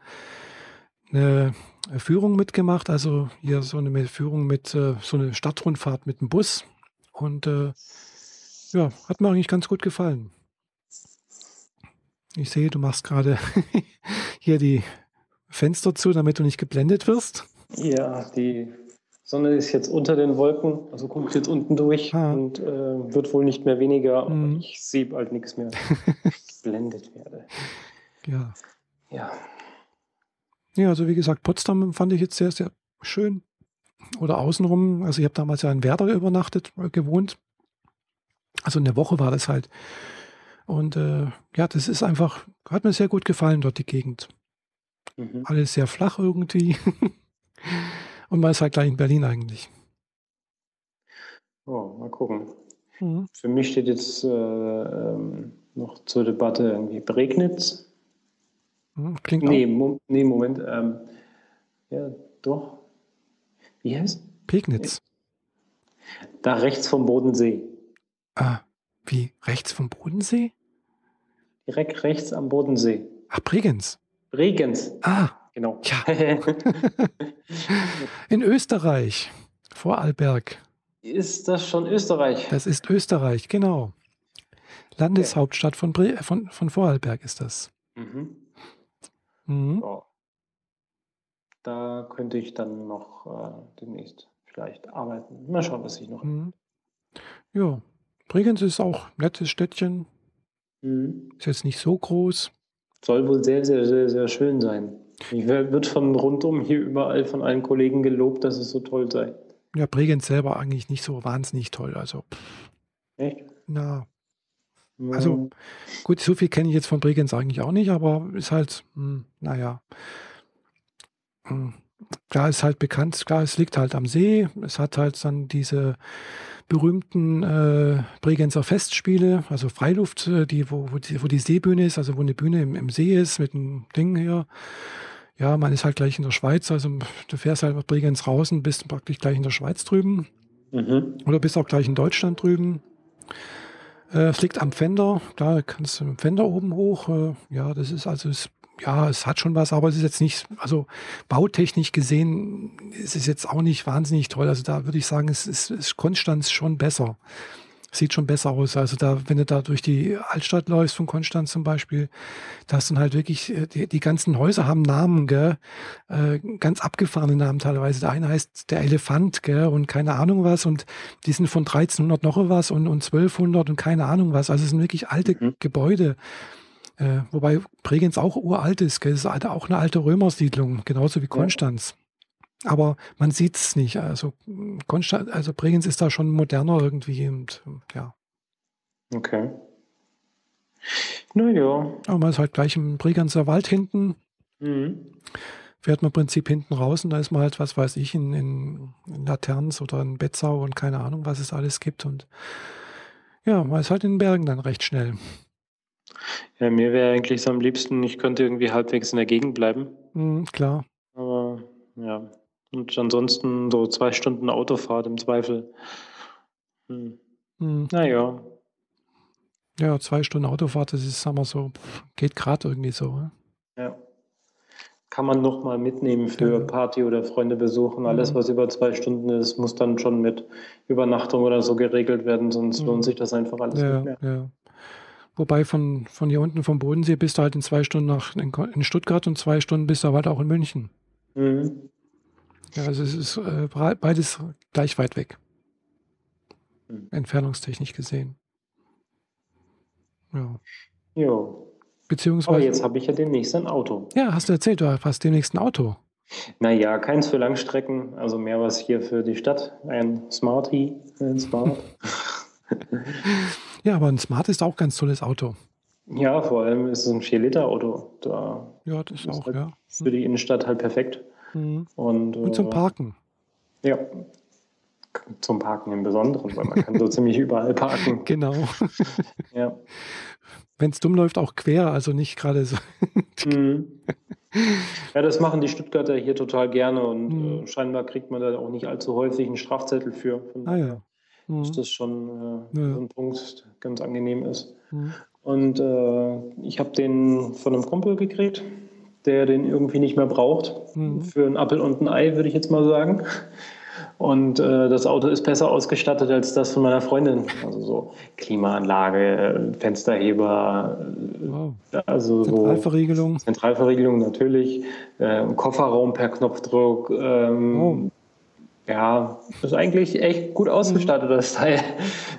eine Führung mitgemacht, also hier so eine Führung mit äh, so eine Stadtrundfahrt mit dem Bus. Und äh, ja, hat mir eigentlich ganz gut gefallen. Ich sehe, du machst gerade hier die Fenster zu, damit du nicht geblendet wirst. Ja, die Sonne ist jetzt unter den Wolken, also guckt jetzt unten durch ah. und äh, wird wohl nicht mehr weniger, mhm. ich sehe bald nichts mehr. geblendet werde. Ja. Ja. Ja, also wie gesagt, Potsdam fand ich jetzt sehr, sehr schön. Oder außenrum, also ich habe damals ja in Werder übernachtet, äh, gewohnt. Also eine Woche war das halt. Und äh, ja, das ist einfach, hat mir sehr gut gefallen dort die Gegend. Mhm. Alles sehr flach irgendwie. Und man ist halt gleich in Berlin eigentlich. Oh, mal gucken. Mhm. Für mich steht jetzt äh, ähm, noch zur Debatte irgendwie Bregnitz. Mhm, klingt nee, Mo nee, Moment. Ähm, ja, doch. Wie heißt? Pegnitz. Da rechts vom Bodensee. Ah, wie? Rechts vom Bodensee? Direkt rechts am Bodensee. Ach, Bregenz. Bregenz. Ah, genau. Ja. In Österreich, Vorarlberg. Ist das schon Österreich? Das ist Österreich, genau. Landeshauptstadt von, Bre von, von Vorarlberg ist das. Mhm. Mhm. So. Da könnte ich dann noch äh, demnächst vielleicht arbeiten. Mal schauen, was ich noch. Mhm. Ja, Bregenz ist auch ein nettes Städtchen. Mhm. Ist jetzt nicht so groß. Soll wohl sehr, sehr, sehr, sehr schön sein. Ich wird von rundum hier überall von allen Kollegen gelobt, dass es so toll sei. Ja, Bregenz selber eigentlich nicht so wahnsinnig toll. Also, Echt? na, also gut, so viel kenne ich jetzt von Bregenz eigentlich auch nicht, aber ist halt, hm, naja. Hm, klar ist halt bekannt, klar, es liegt halt am See. Es hat halt dann diese berühmten äh, Bregenzer Festspiele, also Freiluft, äh, die, wo, wo, die, wo die Seebühne ist, also wo eine Bühne im, im See ist mit einem Ding hier. Ja, man ist halt gleich in der Schweiz, also du fährst halt nach Bregenz raus und bist praktisch gleich in der Schweiz drüben. Mhm. Oder bist auch gleich in Deutschland drüben. Äh, es liegt am Fender, da kannst du dem Fender oben hoch. Äh, ja, das ist also, es, ja, es hat schon was, aber es ist jetzt nicht, also bautechnisch gesehen, ist es jetzt auch nicht wahnsinnig toll. Also da würde ich sagen, es ist, ist Konstanz schon besser. Sieht schon besser aus. Also da, wenn du da durch die Altstadt läufst von Konstanz zum Beispiel, da hast du halt wirklich, äh, die, die ganzen Häuser haben Namen, gell? Äh, ganz abgefahrene Namen teilweise. Der eine heißt der Elefant, gell? Und keine Ahnung was. Und die sind von 1300 noch was und, und 1200 und keine Ahnung was. Also es sind wirklich alte Mhm. Gebäude. Äh, wobei Bregenz auch uralt ist, gell? Es ist halt auch eine alte Römersiedlung, genauso wie Konstanz. Aber man sieht es nicht. Also, Konstanz, also Bregenz ist da schon moderner irgendwie und ja. Okay. Naja. Aber man ist halt gleich im Bregenzer Wald hinten, Mhm. fährt man im Prinzip hinten raus und da ist man halt, was weiß ich, in, in, in Laterns oder in Betzau und keine Ahnung, was es alles gibt. Und ja, man ist halt in den Bergen dann recht schnell. Ja, mir wäre eigentlich so am liebsten, ich könnte irgendwie halbwegs in der Gegend bleiben. Mhm, klar. Aber ja. Und ansonsten so zwei Stunden Autofahrt im Zweifel. Hm. Mhm. Naja. Ja, zwei Stunden Autofahrt, das ist, sagen wir so, geht gerade irgendwie so. ne? Ja. Kann man noch mal mitnehmen für Ja. Party oder Freunde besuchen. Alles, Mhm. was über zwei Stunden ist, muss dann schon mit Übernachtung oder so geregelt werden, sonst Mhm. lohnt sich das einfach alles Ja, nicht mehr. ja. Wobei von, von hier unten vom Bodensee bist du halt in zwei Stunden nach, in Stuttgart und zwei Stunden bist du halt auch in München. Mhm. Ja, also es ist äh, beides gleich weit weg. Mhm. Entfernungstechnisch gesehen. Ja. Jo. Aber Beziehungsweise, jetzt habe ich ja demnächst ein Auto. ja, hast du erzählt, du hast demnächst ein Auto. Naja, keins für Langstrecken, also mehr was hier für die Stadt. Ein Smarty, ein Smart. Ja, aber ein Smart ist auch ein ganz tolles Auto. ja, vor allem ist es ein 4-Liter-Auto. Da Ja, das ist ist auch, halt ja. für die Innenstadt halt perfekt. Mhm. Und, Und zum äh, Parken. Ja, zum Parken im Besonderen, weil man kann so ziemlich überall parken. Genau. Ja. Wenn es dumm läuft, auch quer, also nicht gerade so. Mhm. ja, das machen die Stuttgarter hier total gerne und Mhm. äh, scheinbar kriegt man da auch nicht allzu häufig einen Strafzettel für. Von Ah ja. Mhm. ist das schon äh, Ja. so ein Punkt, der ganz angenehm ist. Mhm. Und äh, ich habe den von einem Kumpel gekriegt, der den irgendwie nicht mehr braucht. Mhm. Für einen Appel und ein Ei, würde ich jetzt mal sagen. Und äh, das Auto ist besser ausgestattet als das von meiner Freundin. Also so Klimaanlage, äh, Fensterheber, Wow. äh, also so Zentralverriegelung. Zentralverriegelung natürlich, äh, Kofferraum per Knopfdruck. Ähm, Oh. Ja, ist eigentlich echt gut ausgestattet, das Teil.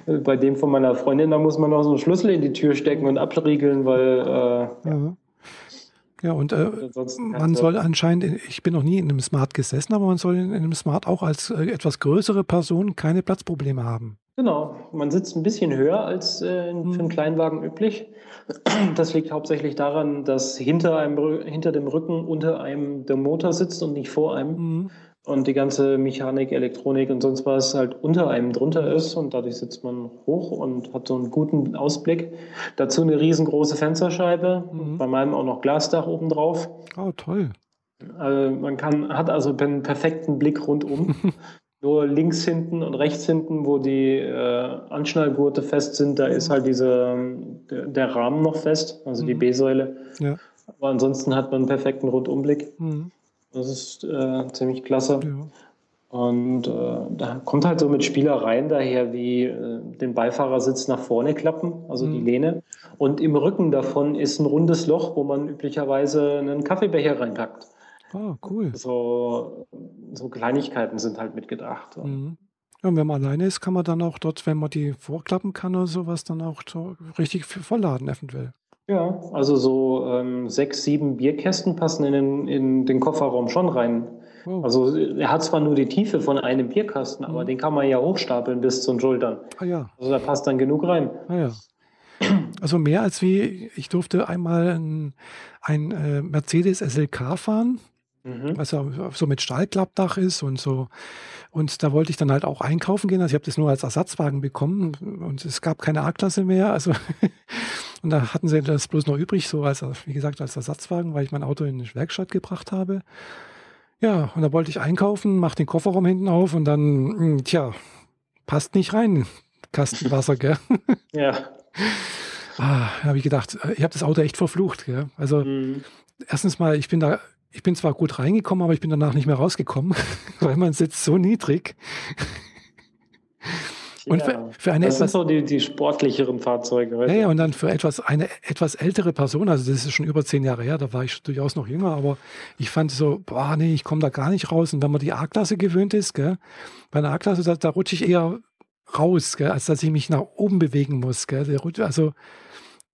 Bei dem von meiner Freundin, da muss man noch so einen Schlüssel in die Tür stecken und abriegeln, weil äh, Ja. Ja, und äh, man soll anscheinend, ich bin noch nie in einem Smart gesessen, aber man soll in einem Smart auch als äh, etwas größere Person keine Platzprobleme haben. Genau, man sitzt ein bisschen höher als äh, für einen Kleinwagen üblich. Das liegt hauptsächlich daran, dass hinter, einem, hinter dem Rücken unter einem der Motor sitzt und nicht vor einem. Mhm. Und die ganze Mechanik, Elektronik und sonst was halt unter einem drunter ist. Und dadurch sitzt man hoch und hat so einen guten Ausblick. Dazu eine riesengroße Fensterscheibe, Mhm. bei meinem auch noch Glasdach obendrauf. Oh, toll. Also man kann, hat also einen perfekten Blick rundum. Nur links hinten und rechts hinten, wo die äh, Anschnallgurte fest sind, da ist halt diese, der, der Rahmen noch fest, also die Mhm. B-Säule. Ja. Aber ansonsten hat man einen perfekten Rundumblick. Mhm. Das ist äh, ziemlich klasse. Ja. Und äh, da kommt halt so mit Spielereien daher, wie äh, den Beifahrersitz nach vorne klappen, also die Mhm. Lehne. Und im Rücken davon ist ein rundes Loch, wo man üblicherweise einen Kaffeebecher reinpackt. Oh, cool. So, so Kleinigkeiten sind halt mitgedacht. Mhm. Ja, und wenn man alleine ist, kann man dann auch dort, wenn man die vorklappen kann oder sowas, dann auch richtig vollladen eventuell. Ja, also so ähm, sechs, sieben Bierkästen passen in den, in den Kofferraum schon rein. Wow. Also er hat zwar nur die Tiefe von einem Bierkasten, aber mhm. den kann man ja hochstapeln bis zu den Schultern. Ah ja. Also da passt dann genug rein. Ah ja. Also mehr als wie, ich durfte einmal ein, ein äh, Mercedes SLK fahren, mhm. was ja so mit Stahlklappdach ist und so. Und da wollte ich dann halt auch einkaufen gehen. Also ich habe das nur als Ersatzwagen bekommen und es gab keine A-Klasse mehr. Also und da hatten sie das bloß noch übrig, so als, wie gesagt, als Ersatzwagen, weil ich mein Auto in die Werkstatt gebracht habe. Ja, und da wollte ich einkaufen, mach den Kofferraum hinten auf und dann, hm, tja, passt nicht rein, Kastenwasser, gell? Ja. Ah, da habe ich gedacht, ich habe das Auto echt verflucht, gell? Also, mhm. erstens mal, ich bin da, ich bin zwar gut reingekommen, aber ich bin danach nicht mehr rausgekommen, weil man sitzt so niedrig. Und ja, für, für eine das etwas, sind so die, die sportlicheren Fahrzeuge. Ja, ja, und dann für etwas, eine etwas ältere Person, also das ist schon über zehn Jahre her, da war ich durchaus noch jünger, aber ich fand so, boah, nee, ich komme da gar nicht raus. Und wenn man die A-Klasse gewöhnt ist, gell, bei einer A-Klasse, da, da rutsche ich eher raus, gell, als dass ich mich nach oben bewegen muss. Gell. Also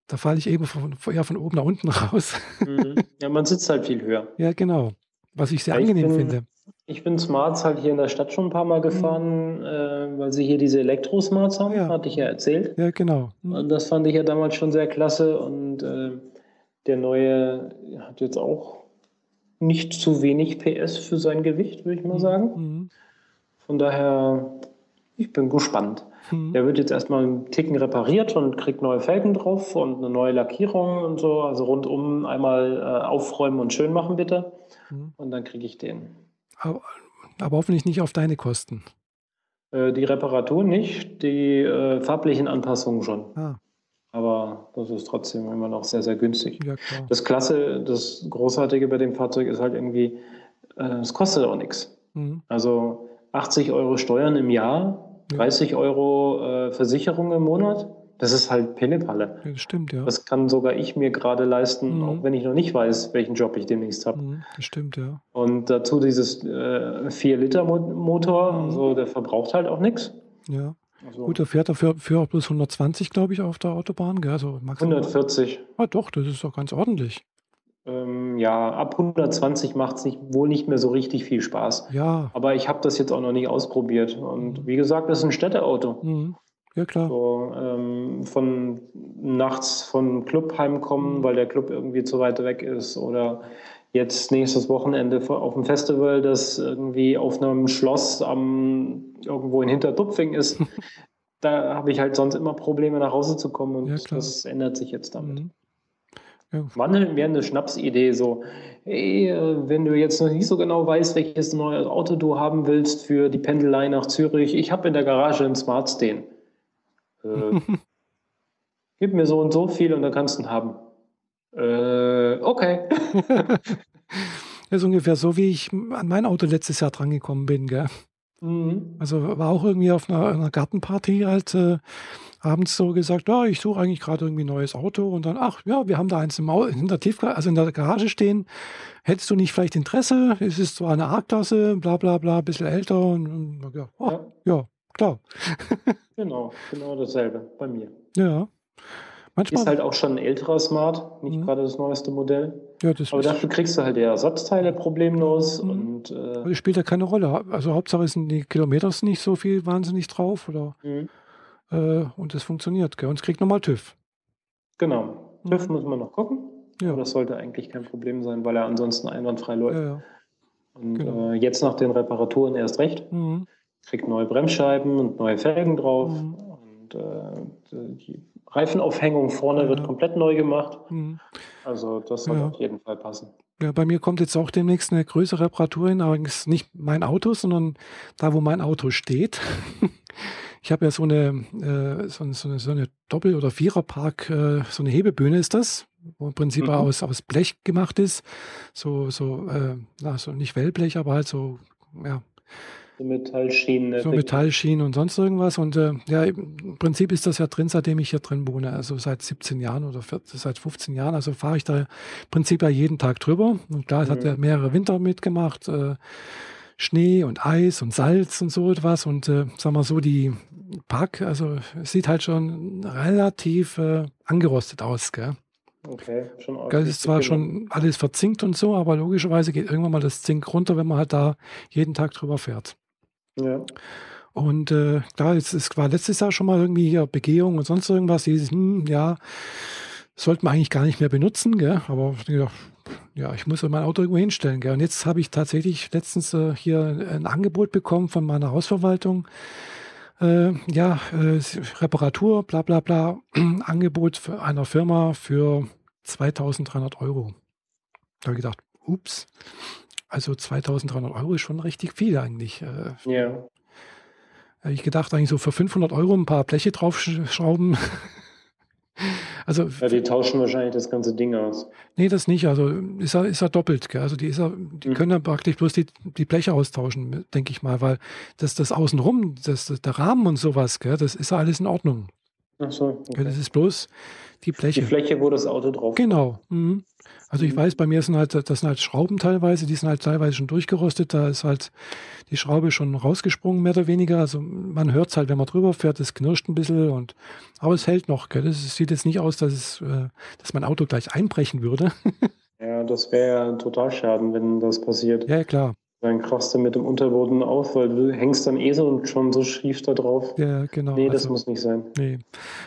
da falle ich eben von, eher von oben nach unten raus. Mhm. Ja, man sitzt halt viel höher. Ja, genau. Was ich sehr ja, angenehm ich bin, finde. Ich bin Smarts halt hier in der Stadt schon ein paar Mal mhm. gefahren, mhm. äh, weil sie hier diese Elektro-Smarts haben, ja. hatte ich ja erzählt. Ja, genau. Mhm. Und das fand ich ja damals schon sehr klasse und äh, der neue hat jetzt auch nicht zu wenig PS für sein Gewicht, würde ich mal mhm. sagen. Mhm. Von daher, ich bin gespannt. Mhm. Der wird jetzt erstmal einen Ticken repariert und kriegt neue Felgen drauf und eine neue Lackierung und so. Also rundum einmal äh, aufräumen und schön machen, bitte. Und dann kriege ich den. Aber, aber, hoffentlich nicht auf deine Kosten. Äh, die Reparatur nicht, die äh, farblichen Anpassungen schon. Ah. Aber das ist trotzdem immer noch sehr, sehr günstig. Ja, das Klasse, das Großartige bei dem Fahrzeug ist halt irgendwie, äh, es kostet auch nichts. Mhm. Also 80 Euro Steuern im Jahr 30 Euro äh, Versicherung im Monat, das ist halt Pillepalle. Ja, das stimmt, ja. Das kann sogar ich mir gerade leisten, mhm. auch wenn ich noch nicht weiß, welchen Job ich demnächst habe. Mhm, das stimmt, ja. Und dazu dieses äh, 4-Liter-Motor, mhm. also der verbraucht halt auch nichts. Ja. Also, Gut, der fährt dafür für auch bloß 120, glaube ich, auf der Autobahn. Gell? Also 140. Ah, doch, das ist doch ganz ordentlich. Ähm, ja, ab 120 macht es wohl nicht mehr so richtig viel Spaß. Ja. Aber ich habe das jetzt auch noch nicht ausprobiert. Und wie gesagt, das ist ein Städteauto. Mhm. Ja, klar. So, ähm, von nachts vom Club heimkommen, weil der Club irgendwie zu weit weg ist. Oder jetzt nächstes Wochenende auf dem Festival, das irgendwie auf einem Schloss am, irgendwo in Hinterdupfing ist. da habe ich halt sonst immer Probleme, nach Hause zu kommen. Und ja, das ändert sich jetzt damit. Mhm. Ja. Wandeln wäre eine Schnapsidee, so, hey, äh, wenn du jetzt noch nicht so genau weißt, welches neue Auto du haben willst für die Pendelei nach Zürich, ich habe in der Garage einen Smart stehen. Äh, gib mir so und so viel und dann kannst du ihn haben. Äh, okay. das ist ungefähr so, wie ich an mein Auto letztes Jahr drangekommen bin, gell? Mhm. Also war auch irgendwie auf einer, einer Gartenparty halt äh, abends so gesagt, ja, ich suche eigentlich gerade irgendwie ein neues Auto und dann, ach ja, wir haben da eins im Au in der Tiefgarage, also in der Garage stehen. Hättest du nicht vielleicht Interesse? Es ist zwar eine A-Klasse, bla bla bla, ein bisschen älter und, und ja, oh, ja. ja, klar. genau, genau dasselbe bei mir. Ja. Manchmal ist halt auch schon ein älterer Smart, nicht mhm. gerade das neueste Modell. Ja, das Aber dafür kriegst du halt die Ersatzteile problemlos. Mhm. Und, äh, Aber spielt ja keine Rolle. Also Hauptsache sind die Kilometer nicht so viel wahnsinnig drauf. Oder, mhm. äh, und das funktioniert. Gell? Und es kriegt nochmal TÜV. Genau. TÜV mhm. muss man noch gucken. Ja. Aber das sollte eigentlich kein Problem sein, weil er ansonsten einwandfrei läuft. Ja, ja. Und genau. äh, jetzt nach den Reparaturen erst recht. Mhm. Kriegt neue Bremsscheiben und neue Felgen drauf. Mhm. Und äh, die Reifenaufhängung vorne ja. wird komplett neu gemacht. Mhm. Also das soll ja. auf jeden Fall passen. Ja, bei mir kommt jetzt auch demnächst eine größere Reparatur hin, allerdings nicht mein Auto, sondern da, wo mein Auto steht. ich habe ja so eine, äh, so so eine, so eine Doppel- oder Viererpark, äh, so eine Hebebühne ist das, wo im Prinzip mhm. aus, aus Blech gemacht ist. So, so, äh, also nicht Wellblech, aber halt so, ja, so Metallschienen. So Metallschienen und sonst irgendwas. Und äh, ja, im Prinzip ist das ja drin, seitdem ich hier drin wohne. Also seit 17 Jahren oder 14, seit 15 Jahren. Also fahre ich da im Prinzip ja jeden Tag drüber. Und klar, es mhm. hat ja mehrere Winter mitgemacht. Äh, Schnee und Eis und Salz und so etwas. Und äh, sagen wir so, die Pack, also es sieht halt schon relativ äh, angerostet aus, gell? okay. Schon Das ist zwar schon alles verzinkt und so, aber logischerweise geht irgendwann mal das Zink runter, wenn man halt da jeden Tag drüber fährt. Ja. Und äh, klar, es, es war letztes Jahr schon mal irgendwie hier Begehung und sonst irgendwas. Dieses, hm, ja, sollte man eigentlich gar nicht mehr benutzen, gell? aber ja, ich muss mein Auto irgendwo hinstellen. Gell? Und jetzt habe ich tatsächlich letztens äh, hier ein Angebot bekommen von meiner Hausverwaltung. Äh, ja, äh, Reparatur, bla bla bla, Angebot einer Firma für 2300 Euro. Da habe ich gedacht, ups, also 2300 Euro ist schon richtig viel eigentlich. Äh, Ja. Habe ich gedacht, eigentlich so für 500 Euro ein paar Bleche draufschrauben. also, ja, die tauschen wahrscheinlich das ganze Ding aus. nee, das nicht. Also ist er, ist er doppelt. Gell? Also die, ist er, die Mhm. können ja praktisch bloß die, die Bleche austauschen, denke ich mal, weil das, das Außenrum, das, der Rahmen und sowas, gell, das ist ja alles in Ordnung. Ach so. Okay. Das ist bloß die Die Bleche. Fläche, wo das Auto drauf Genau. Mhm. Also ich Mhm. weiß, bei mir sind halt, das sind halt Schrauben teilweise, die sind halt teilweise schon durchgerostet. Da ist halt die Schraube schon rausgesprungen, mehr oder weniger. Also man hört es halt, wenn man drüber fährt, es knirscht ein bisschen und aber es hält noch. Gell? Es sieht jetzt nicht aus, dass es, äh, dass mein Auto gleich einbrechen würde. Ja, das wäre ja ein Totalschaden, wenn das passiert. ja, klar. Dann krachst du mit dem Unterboden auf, weil du hängst dann eh so und schon so schief da drauf. Ja, genau. nee, das also, muss nicht sein. nee.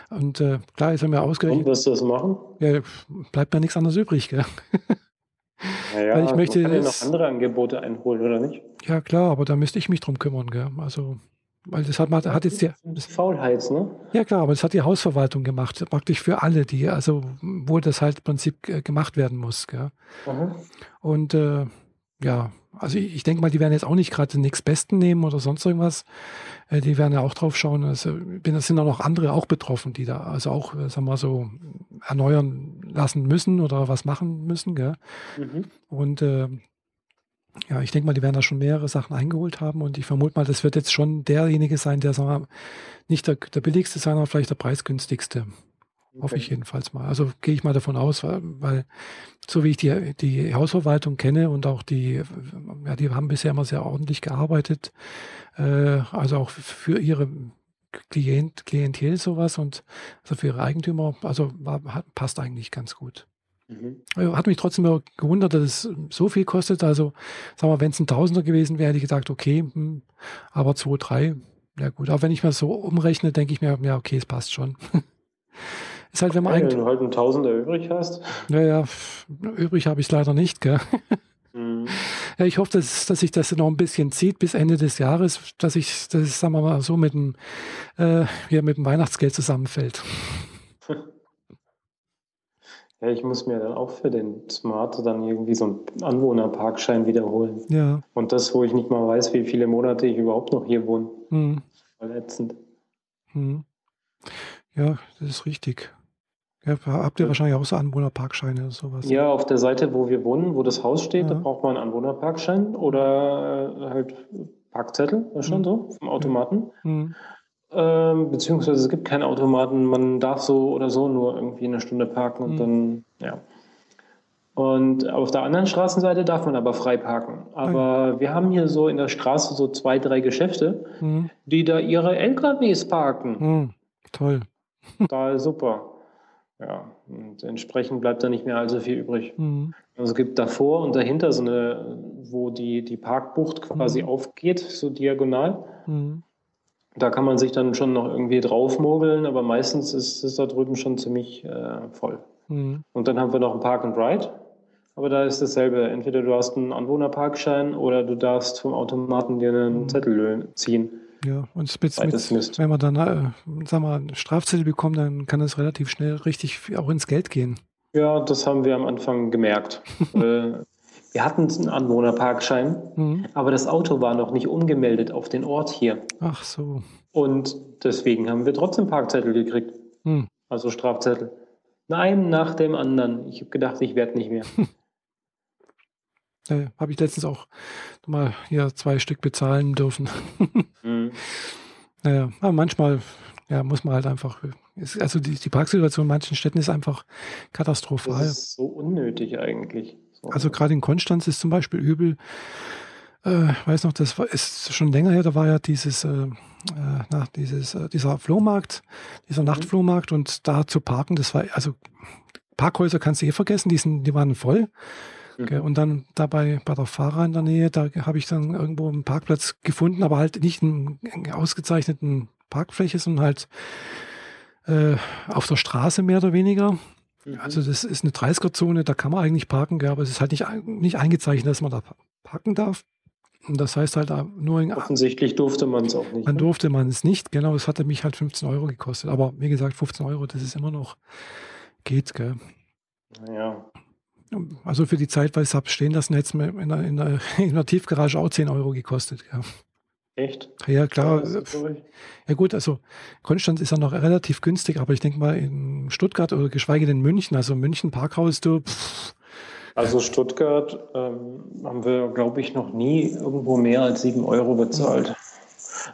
Und äh, klar, er mir Und ausgerechnet. wirst du das machen? Ja, bleibt mir nichts anderes übrig. Gell? Naja, Weil ich möchte man kann ja das- noch andere Angebote einholen, oder nicht? Ja, klar, aber da müsste ich mich drum kümmern. Gell? Also, weil das hat, hat jetzt die, Faulheit, ne? Ja klar, aber das hat die Hausverwaltung gemacht, praktisch für alle, die, also wo das halt im Prinzip äh, gemacht werden muss. Gell? Aha. Und äh, ja, also ich, ich denke mal, die werden jetzt auch nicht gerade den nächstbesten nehmen oder sonst irgendwas. Äh, die werden ja auch drauf schauen. Also, bin- es sind auch noch andere auch betroffen, die da also auch, äh, sagen wir mal so, erneuern lassen müssen oder was machen müssen. Gell? Mhm. Und äh, ja, ich denke mal, die werden da schon mehrere Sachen eingeholt haben und ich vermute mal, das wird jetzt schon derjenige sein, der sagen wir, nicht der, der billigste sein, aber vielleicht der preisgünstigste. Hoffe ich jedenfalls mal. Also gehe ich mal davon aus, weil, so wie ich die, die Hausverwaltung kenne und auch die, ja, die haben bisher immer sehr ordentlich gearbeitet, äh, also auch für ihre Klient, Klientel sowas und also für ihre Eigentümer, also war, passt eigentlich ganz gut. Mhm. Also Hat mich trotzdem immer gewundert, dass es so viel kostet. Also, sagen wir, wenn es ein Tausender gewesen wäre, hätte ich gesagt, okay, hm, aber zwei, drei, ja gut. Aber wenn ich mir so umrechne, denke ich mir, ja, okay, es passt schon. Ist halt, wenn man Ja, wenn eigentlich, du halt einen Tausender übrig hast. naja, übrig habe ich es leider nicht, gell? Mhm. Ja, ich hoffe, dass, dass sich das noch ein bisschen zieht bis Ende des Jahres, dass ich, dass es, sagen wir mal, so mit dem, äh, ja, mit dem Weihnachtsgeld zusammenfällt. Ja, ich muss mir dann auch für den Smart dann irgendwie so einen Anwohnerparkschein wiederholen. Ja. Und das, wo ich nicht mal weiß, wie viele Monate ich überhaupt noch hier wohne. Hm, Voll ätzend. hm. Ja, das ist richtig. Ja, habt ihr wahrscheinlich auch so Anwohnerparkscheine oder sowas? Ja, auf der Seite, wo wir wohnen, wo das Haus steht, da Ja. braucht man einen Anwohnerparkschein oder äh, halt Parkzettel, ist schon Mhm. so, vom Automaten. Hm. Ähm, beziehungsweise es gibt keinen Automaten, man darf so oder so nur irgendwie eine Stunde parken und Mhm. dann, ja. Und auf der anderen Straßenseite darf man aber frei parken. Aber wir haben hier so in der Straße so zwei, drei Geschäfte, Hm. die da ihre LKWs parken. Hm. Toll. Total super. Ja, und entsprechend bleibt da nicht mehr allzu viel übrig. Hm. Also es gibt davor und dahinter so eine, wo die, die Parkbucht quasi Mhm. aufgeht, so diagonal. Hm. Da kann man sich dann schon noch irgendwie draufmogeln, aber meistens ist es da drüben schon ziemlich äh, voll. Hm. Und dann haben wir noch ein Park and Ride. Aber da ist dasselbe. Entweder du hast einen Anwohnerparkschein oder du darfst vom Automaten dir einen Mhm. Zettel ziehen. Ja, und mit, mit, wenn man dann, äh, sag mal, einen Strafzettel bekommt, dann kann das relativ schnell richtig auch ins Geld gehen. Ja, das haben wir am Anfang gemerkt. äh, wir hatten einen Anwohnerparkschein, Hm. aber das Auto war noch nicht umgemeldet auf den Ort hier. Ach so. Und deswegen haben wir trotzdem Parkzettel gekriegt. Hm. Also Strafzettel. Nein, nach dem anderen. Ich habe gedacht, ich werde nicht mehr. Äh, Habe ich letztens auch mal hier zwei Stück bezahlen dürfen. Mhm. Naja, aber manchmal ja, muss man halt einfach, ist, also die, die Parksituation in manchen Städten ist einfach Das katastrophal. ist so unnötig eigentlich. So. Also gerade in Konstanz ist zum Beispiel übel, äh, ich weiß noch, das war, ist schon länger her, da war ja dieses, äh, äh, na, dieses, äh, dieser Flohmarkt, dieser Mhm. Nachtflohmarkt und da zu parken, das war also Parkhäuser kannst du eh vergessen, die, sind, die waren voll. Mhm. Und dann dabei bei der Fahrer in der Nähe, da habe ich dann irgendwo einen Parkplatz gefunden, aber halt nicht einen, einen ausgezeichneten Parkfläche, sondern halt äh, auf der Straße mehr oder weniger. Mhm. Also das ist eine 30er-Zone, da kann man eigentlich parken, aber es ist halt nicht, nicht eingezeichnet, dass man da parken darf. Und das heißt halt nur in, Offensichtlich durfte man es auch nicht. Dann ne? durfte man es nicht, genau, es hatte mich halt 15 Euro gekostet. Aber wie gesagt, 15 Euro, das ist immer noch, geht, gell. Naja. Also für die Zeit, weil ich es habe stehen lassen, hätte es mir in der, in, der, in der Tiefgarage auch 10 Euro gekostet. Ja. Echt? Ja, klar. Ja, gut, also Konstanz ist ja noch relativ günstig, aber ich denke mal in Stuttgart oder geschweige denn München, also München Parkhaus, du. Pff. Also Stuttgart ähm, haben wir, glaube ich, noch nie irgendwo mehr als 7 Euro bezahlt.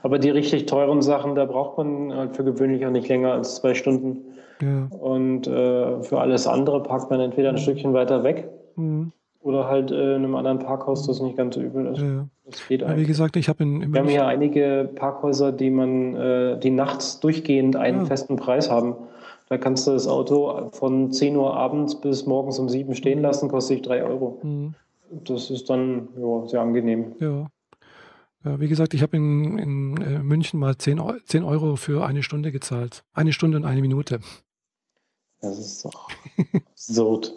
Aber die richtig teuren Sachen, da braucht man halt für gewöhnlich auch nicht länger als zwei Stunden. Ja. Und äh, für alles andere parkt man entweder ein Stückchen weiter weg mhm. oder halt äh, in einem anderen Parkhaus, das nicht ganz so übel ist. Ja. Das geht ja, wie gesagt, ich habe in, in Wir haben hier einige Parkhäuser, die man, äh, die nachts durchgehend einen festen Preis haben. Da kannst du das Auto von 10 Uhr abends bis morgens um 7 stehen mhm. lassen, kostet sich 3 Euro. Mhm. Das ist dann ja, sehr angenehm. Ja. Ja, wie gesagt, ich habe in, in äh, München mal 10, 10 Euro für eine Stunde gezahlt. Eine Stunde und eine Minute. Das ist doch absurd.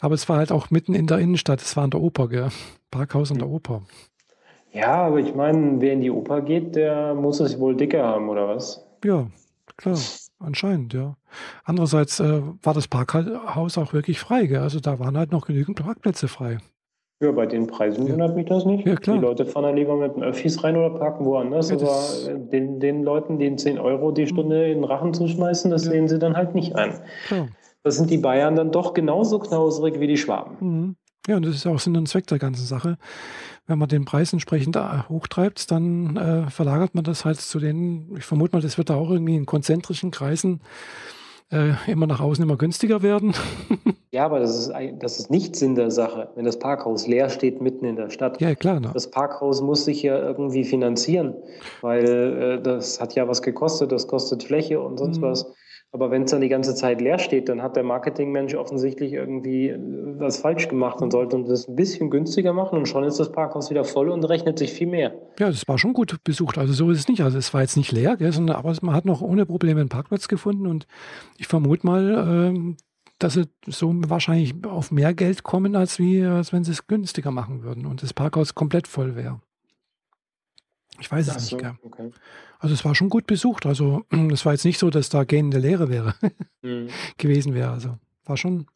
Aber es war halt auch mitten in der Innenstadt. Es war an der Oper, gell? Parkhaus an der Oper. Ja, aber ich meine, wer in die Oper geht, der muss es wohl dicker haben, oder was? Ja, klar. Anscheinend, ja. Andererseits äh, war das Parkhaus auch wirklich frei, gell? Also da waren halt noch genügend Parkplätze frei. Ja, bei den Preisen ja. wundert mich das nicht. Ja, klar. Die Leute fahren dann lieber mit dem Öffis rein oder parken woanders. Ja, aber den, den Leuten, den 10 Euro die Stunde in den Rachen zu schmeißen, das ja. sehen sie dann halt nicht ein. Klar. Das sind die Bayern dann doch genauso knauserig wie die Schwaben. Mhm. Ja, und das ist auch Sinn und Zweck der ganzen Sache. Wenn man den Preis entsprechend hochtreibt, dann äh, verlagert man das halt zu den, ich vermute mal, das wird da auch irgendwie in konzentrischen Kreisen äh, immer nach außen immer günstiger werden. ja, aber das ist, das ist nicht Sinn der Sache, wenn das Parkhaus leer steht mitten in der Stadt. Ja, klar. Ne? Das Parkhaus muss sich ja irgendwie finanzieren, weil äh, das hat ja was gekostet, das kostet Fläche und sonst mhm. was. Aber wenn es dann die ganze Zeit leer steht, dann hat der Marketingmensch offensichtlich irgendwie äh, was falsch gemacht und sollte das ein bisschen günstiger machen und schon ist das Parkhaus wieder voll und rechnet sich viel mehr. Ja, das war schon gut besucht. Also so ist es nicht. Also es war jetzt nicht leer, gell, sondern aber man hat noch ohne Probleme einen Parkplatz gefunden und ich vermute mal, äh, dass sie so wahrscheinlich auf mehr Geld kommen, als, wie, als wenn sie es günstiger machen würden und das Parkhaus komplett voll wäre. Ich weiß es so, nicht. Okay. Also es war schon gut besucht. Also es war jetzt nicht so, dass da gähnende Leere wäre mhm. gewesen wäre. Also war schon.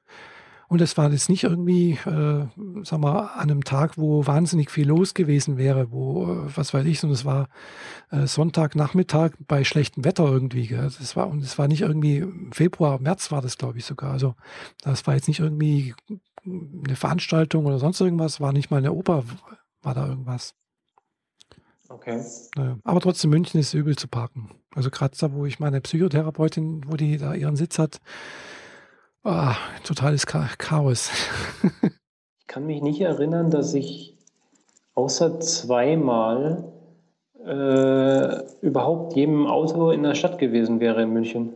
Und es war jetzt nicht irgendwie, äh, sag mal, an einem Tag, wo wahnsinnig viel los gewesen wäre, wo, äh, was weiß ich, sondern es war äh, Sonntagnachmittag bei schlechtem Wetter irgendwie. Gell? Das war, und es war nicht irgendwie Februar, März war das, glaube ich, sogar. Also das war jetzt nicht irgendwie eine Veranstaltung oder sonst irgendwas, war nicht mal eine Oper, war da irgendwas. Okay. Aber trotzdem, München ist übel zu parken. Also gerade da, wo ich meine Psychotherapeutin, wo die da ihren Sitz hat, oh, totales Chaos. ich kann mich nicht erinnern, dass ich außer zweimal äh, überhaupt jedem Auto in der Stadt gewesen wäre in München.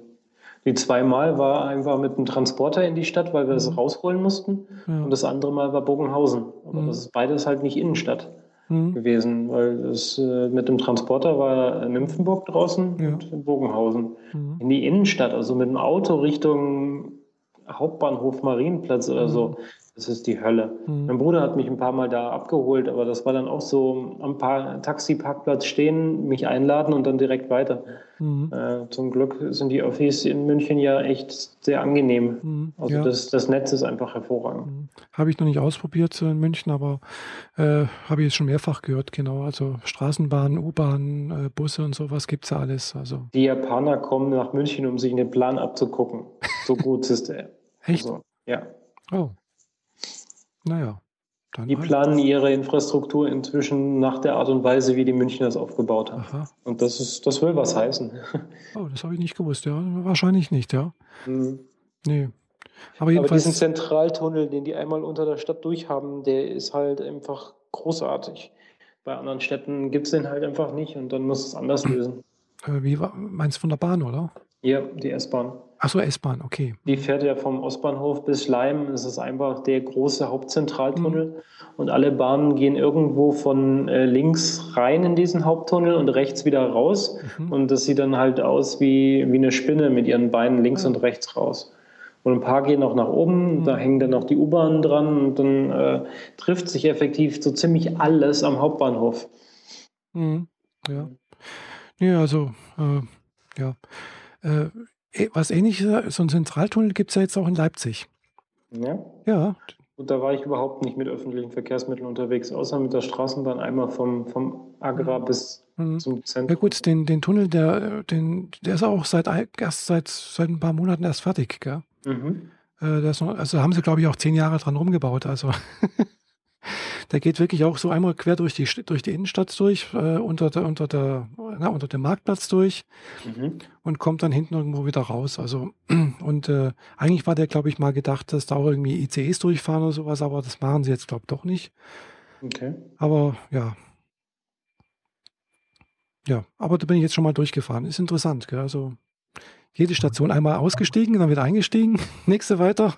Die zweimal war einfach mit einem Transporter in die Stadt, weil wir es mhm. rausholen mussten. Ja. Und das andere Mal war Bogenhausen. Aber mhm. das ist beides halt nicht Innenstadt mhm. gewesen, weil es äh, mit dem Transporter war Nymphenburg draußen ja. und Bogenhausen. Mhm. In die Innenstadt, also mit dem Auto Richtung Hauptbahnhof Marienplatz oder so. Das ist die Hölle. Mhm. Mein Bruder hat mich ein paar Mal da abgeholt, aber das war dann auch so am Taxiparkplatz stehen, mich einladen und dann direkt weiter. Mhm. Äh, zum Glück sind die Office in München ja echt sehr angenehm. Mhm. Also ja. das, das Netz ist einfach hervorragend. Mhm. Habe ich noch nicht ausprobiert in München, aber äh, habe ich jetzt schon mehrfach gehört, genau. Also Straßenbahnen, U-Bahnen, äh, Busse und sowas gibt es ja alles. Also. Die Japaner kommen nach München, um sich einen Plan abzugucken. So gut ist er. Echt? Also, ja. Oh. Naja. die halt. planen ihre Infrastruktur inzwischen nach der Art und Weise, wie die Münchner es aufgebaut haben. Aha. Und das ist, das will was heißen. Oh, das habe ich nicht gewusst, ja. Wahrscheinlich nicht, ja. Mhm. Nee. Aber, jedenfalls, Aber diesen Zentraltunnel, den die einmal unter der Stadt durchhaben, der ist halt einfach großartig. Bei anderen Städten gibt es den halt einfach nicht und dann muss es anders lösen. Äh, wie meinst du von der Bahn, oder? Ja, die S-Bahn. Achso, S-Bahn, okay. Die fährt ja vom Ostbahnhof bis Schleim. Es ist einfach der große Hauptzentraltunnel. Mhm. Und alle Bahnen gehen irgendwo von äh, links rein in diesen Haupttunnel und rechts wieder raus. Mhm. Und das sieht dann halt aus wie, wie eine Spinne mit ihren Beinen links ja. und rechts raus. Und ein paar gehen auch nach oben, mhm. da hängen dann noch die U-Bahnen dran und dann äh, trifft sich effektiv so ziemlich alles am Hauptbahnhof. Mhm. Ja. Ja, also, äh, ja. Äh, was ähnliches, so ein Zentraltunnel gibt es ja jetzt auch in Leipzig. Ja? Ja. Und da war ich überhaupt nicht mit öffentlichen Verkehrsmitteln unterwegs, außer mit der Straßenbahn einmal vom, vom Agra mhm. bis mhm. zum Zentrum. Ja gut, den, den Tunnel, der, den, der ist auch seit, erst seit, seit ein paar Monaten erst fertig, gell? Mhm. Äh, noch, also haben sie, glaube ich, auch zehn Jahre dran rumgebaut. Also der geht wirklich auch so einmal quer durch die, durch die Innenstadt durch, äh, unter, der, unter, der, na, unter dem Marktplatz durch mhm. und kommt dann hinten irgendwo wieder raus. Also, und äh, eigentlich war der, glaube ich, mal gedacht, dass da auch irgendwie ICEs durchfahren oder sowas, aber das machen sie jetzt, glaube ich, doch nicht. Okay. Aber ja. Ja, aber da bin ich jetzt schon mal durchgefahren. Ist interessant, gell? Also jede Station einmal ausgestiegen, dann wieder eingestiegen, nächste weiter.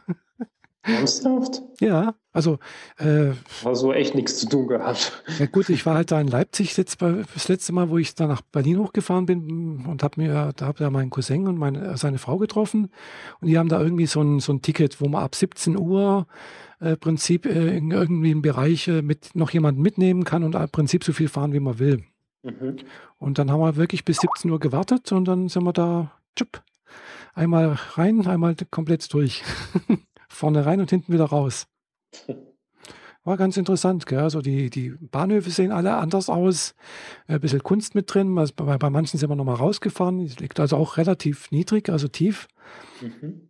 Ernsthaft? Ja, also. Äh, War so echt nichts zu tun gehabt. Ja, gut, ich war halt da in Leipzig jetzt bei, das letzte Mal, wo ich da nach Berlin hochgefahren bin und habe mir, da habe ja meinen Cousin und meine, seine Frau getroffen und die haben da irgendwie so ein, so ein Ticket, wo man ab 17 Uhr äh, Prinzip äh, in irgendwie einen Bereich äh, mit noch jemanden mitnehmen kann und im Prinzip so viel fahren, wie man will. Mhm. Und dann haben wir wirklich bis 17 Uhr gewartet und dann sind wir da tschupp, einmal rein, einmal komplett durch. Vorne rein und hinten wieder raus. War ganz interessant. Gell? Also die, die Bahnhöfe sehen alle anders aus. Ein bisschen Kunst mit drin. Also bei, bei manchen sind wir nochmal rausgefahren. Es liegt also auch relativ niedrig, also tief. Mhm.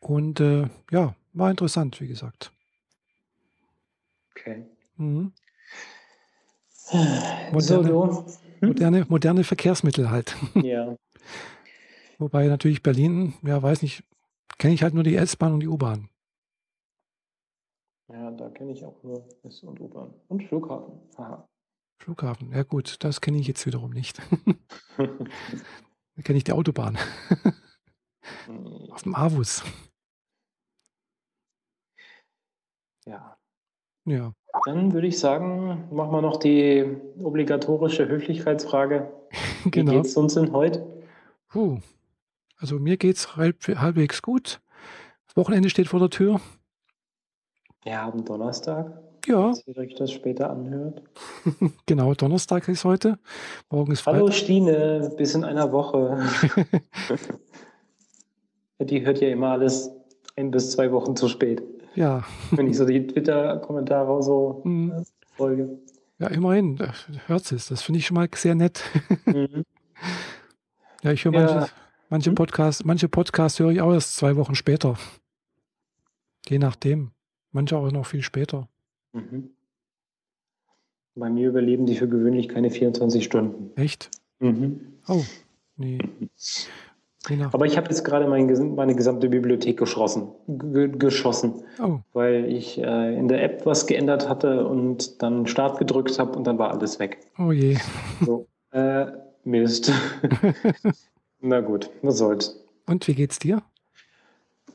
Und äh, ja, war interessant, wie gesagt. Okay. Mhm. Moderne, so, hm? moderne, moderne Verkehrsmittel halt. Ja. Wobei natürlich Berlin, ja, weiß nicht, kenne ich halt nur die S-Bahn und die U-Bahn. Ja, da kenne ich auch nur S- und U-Bahn. Und Flughafen. Aha. Flughafen, ja gut, das kenne ich jetzt wiederum nicht. da kenne ich die Autobahn. Auf dem Avus. Ja. Ja. Dann würde ich sagen, machen wir noch die obligatorische Höflichkeitsfrage. genau. Wie geht's uns denn heute? Puh, also mir geht es halb, halbwegs gut. Das Wochenende steht vor der Tür. Wir haben Donnerstag. Ja. Falls ihr euch das später anhört. genau, Donnerstag ist heute. Morgen ist Freitag. Hallo Stine, bis in einer Woche. die hört ja immer alles ein bis zwei Wochen zu spät. Ja. Wenn ich so die Twitter-Kommentare so mhm. Äh, folge. Ja, immerhin, hört es. Das finde ich schon mal sehr nett. mhm. Ja, ich höre ja. manches, Manche hm? Podcasts, manche Podcasts höre ich auch erst zwei Wochen später. Je nachdem. Manche auch noch viel später. Mhm. Bei mir überleben die für gewöhnlich keine 24 Stunden. Echt? Mhm. Oh, nee. Aber ich habe jetzt gerade mein, meine gesamte Bibliothek geschossen. geschossen oh. Weil ich äh, in der App was geändert hatte und dann Start gedrückt habe und dann war alles weg. Oh je. So, äh, Mist. Na gut, was soll's. Und wie geht's dir?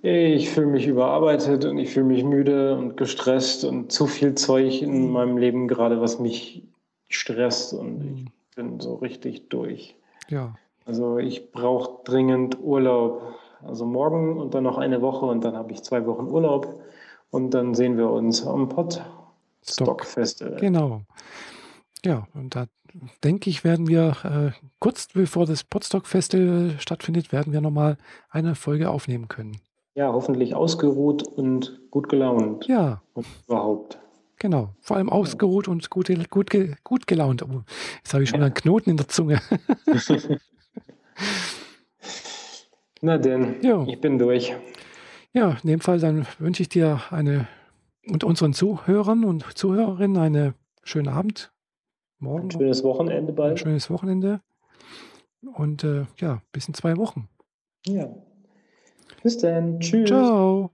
Ich fühle mich überarbeitet und ich fühle mich müde und gestresst und zu viel Zeug in mhm. meinem Leben gerade, was mich stresst und ich mhm. bin so richtig durch. Ja. Also ich brauche dringend Urlaub. Also morgen und dann noch eine Woche und dann habe ich zwei Wochen Urlaub und dann sehen wir uns am Pod Stock Festival. Genau. Ja, und da denke ich, werden wir äh, kurz bevor das Podstock Festival stattfindet, werden wir nochmal eine Folge aufnehmen können. Ja, hoffentlich ausgeruht und gut gelaunt. Ja. Und überhaupt. Genau, vor allem ausgeruht ja. und gut, gut, gut gelaunt. Oh, jetzt habe ich schon ja. einen Knoten in der Zunge. Na denn, jo. ich bin durch. Ja, in dem Fall dann wünsche ich dir eine und unseren Zuhörern und Zuhörerinnen einen schönen Abend morgen. Ein schönes Wochenende bald. Ein schönes Wochenende. Und äh, ja, bis in zwei Wochen. Ja. Bis dann. Tschüss. Ciao.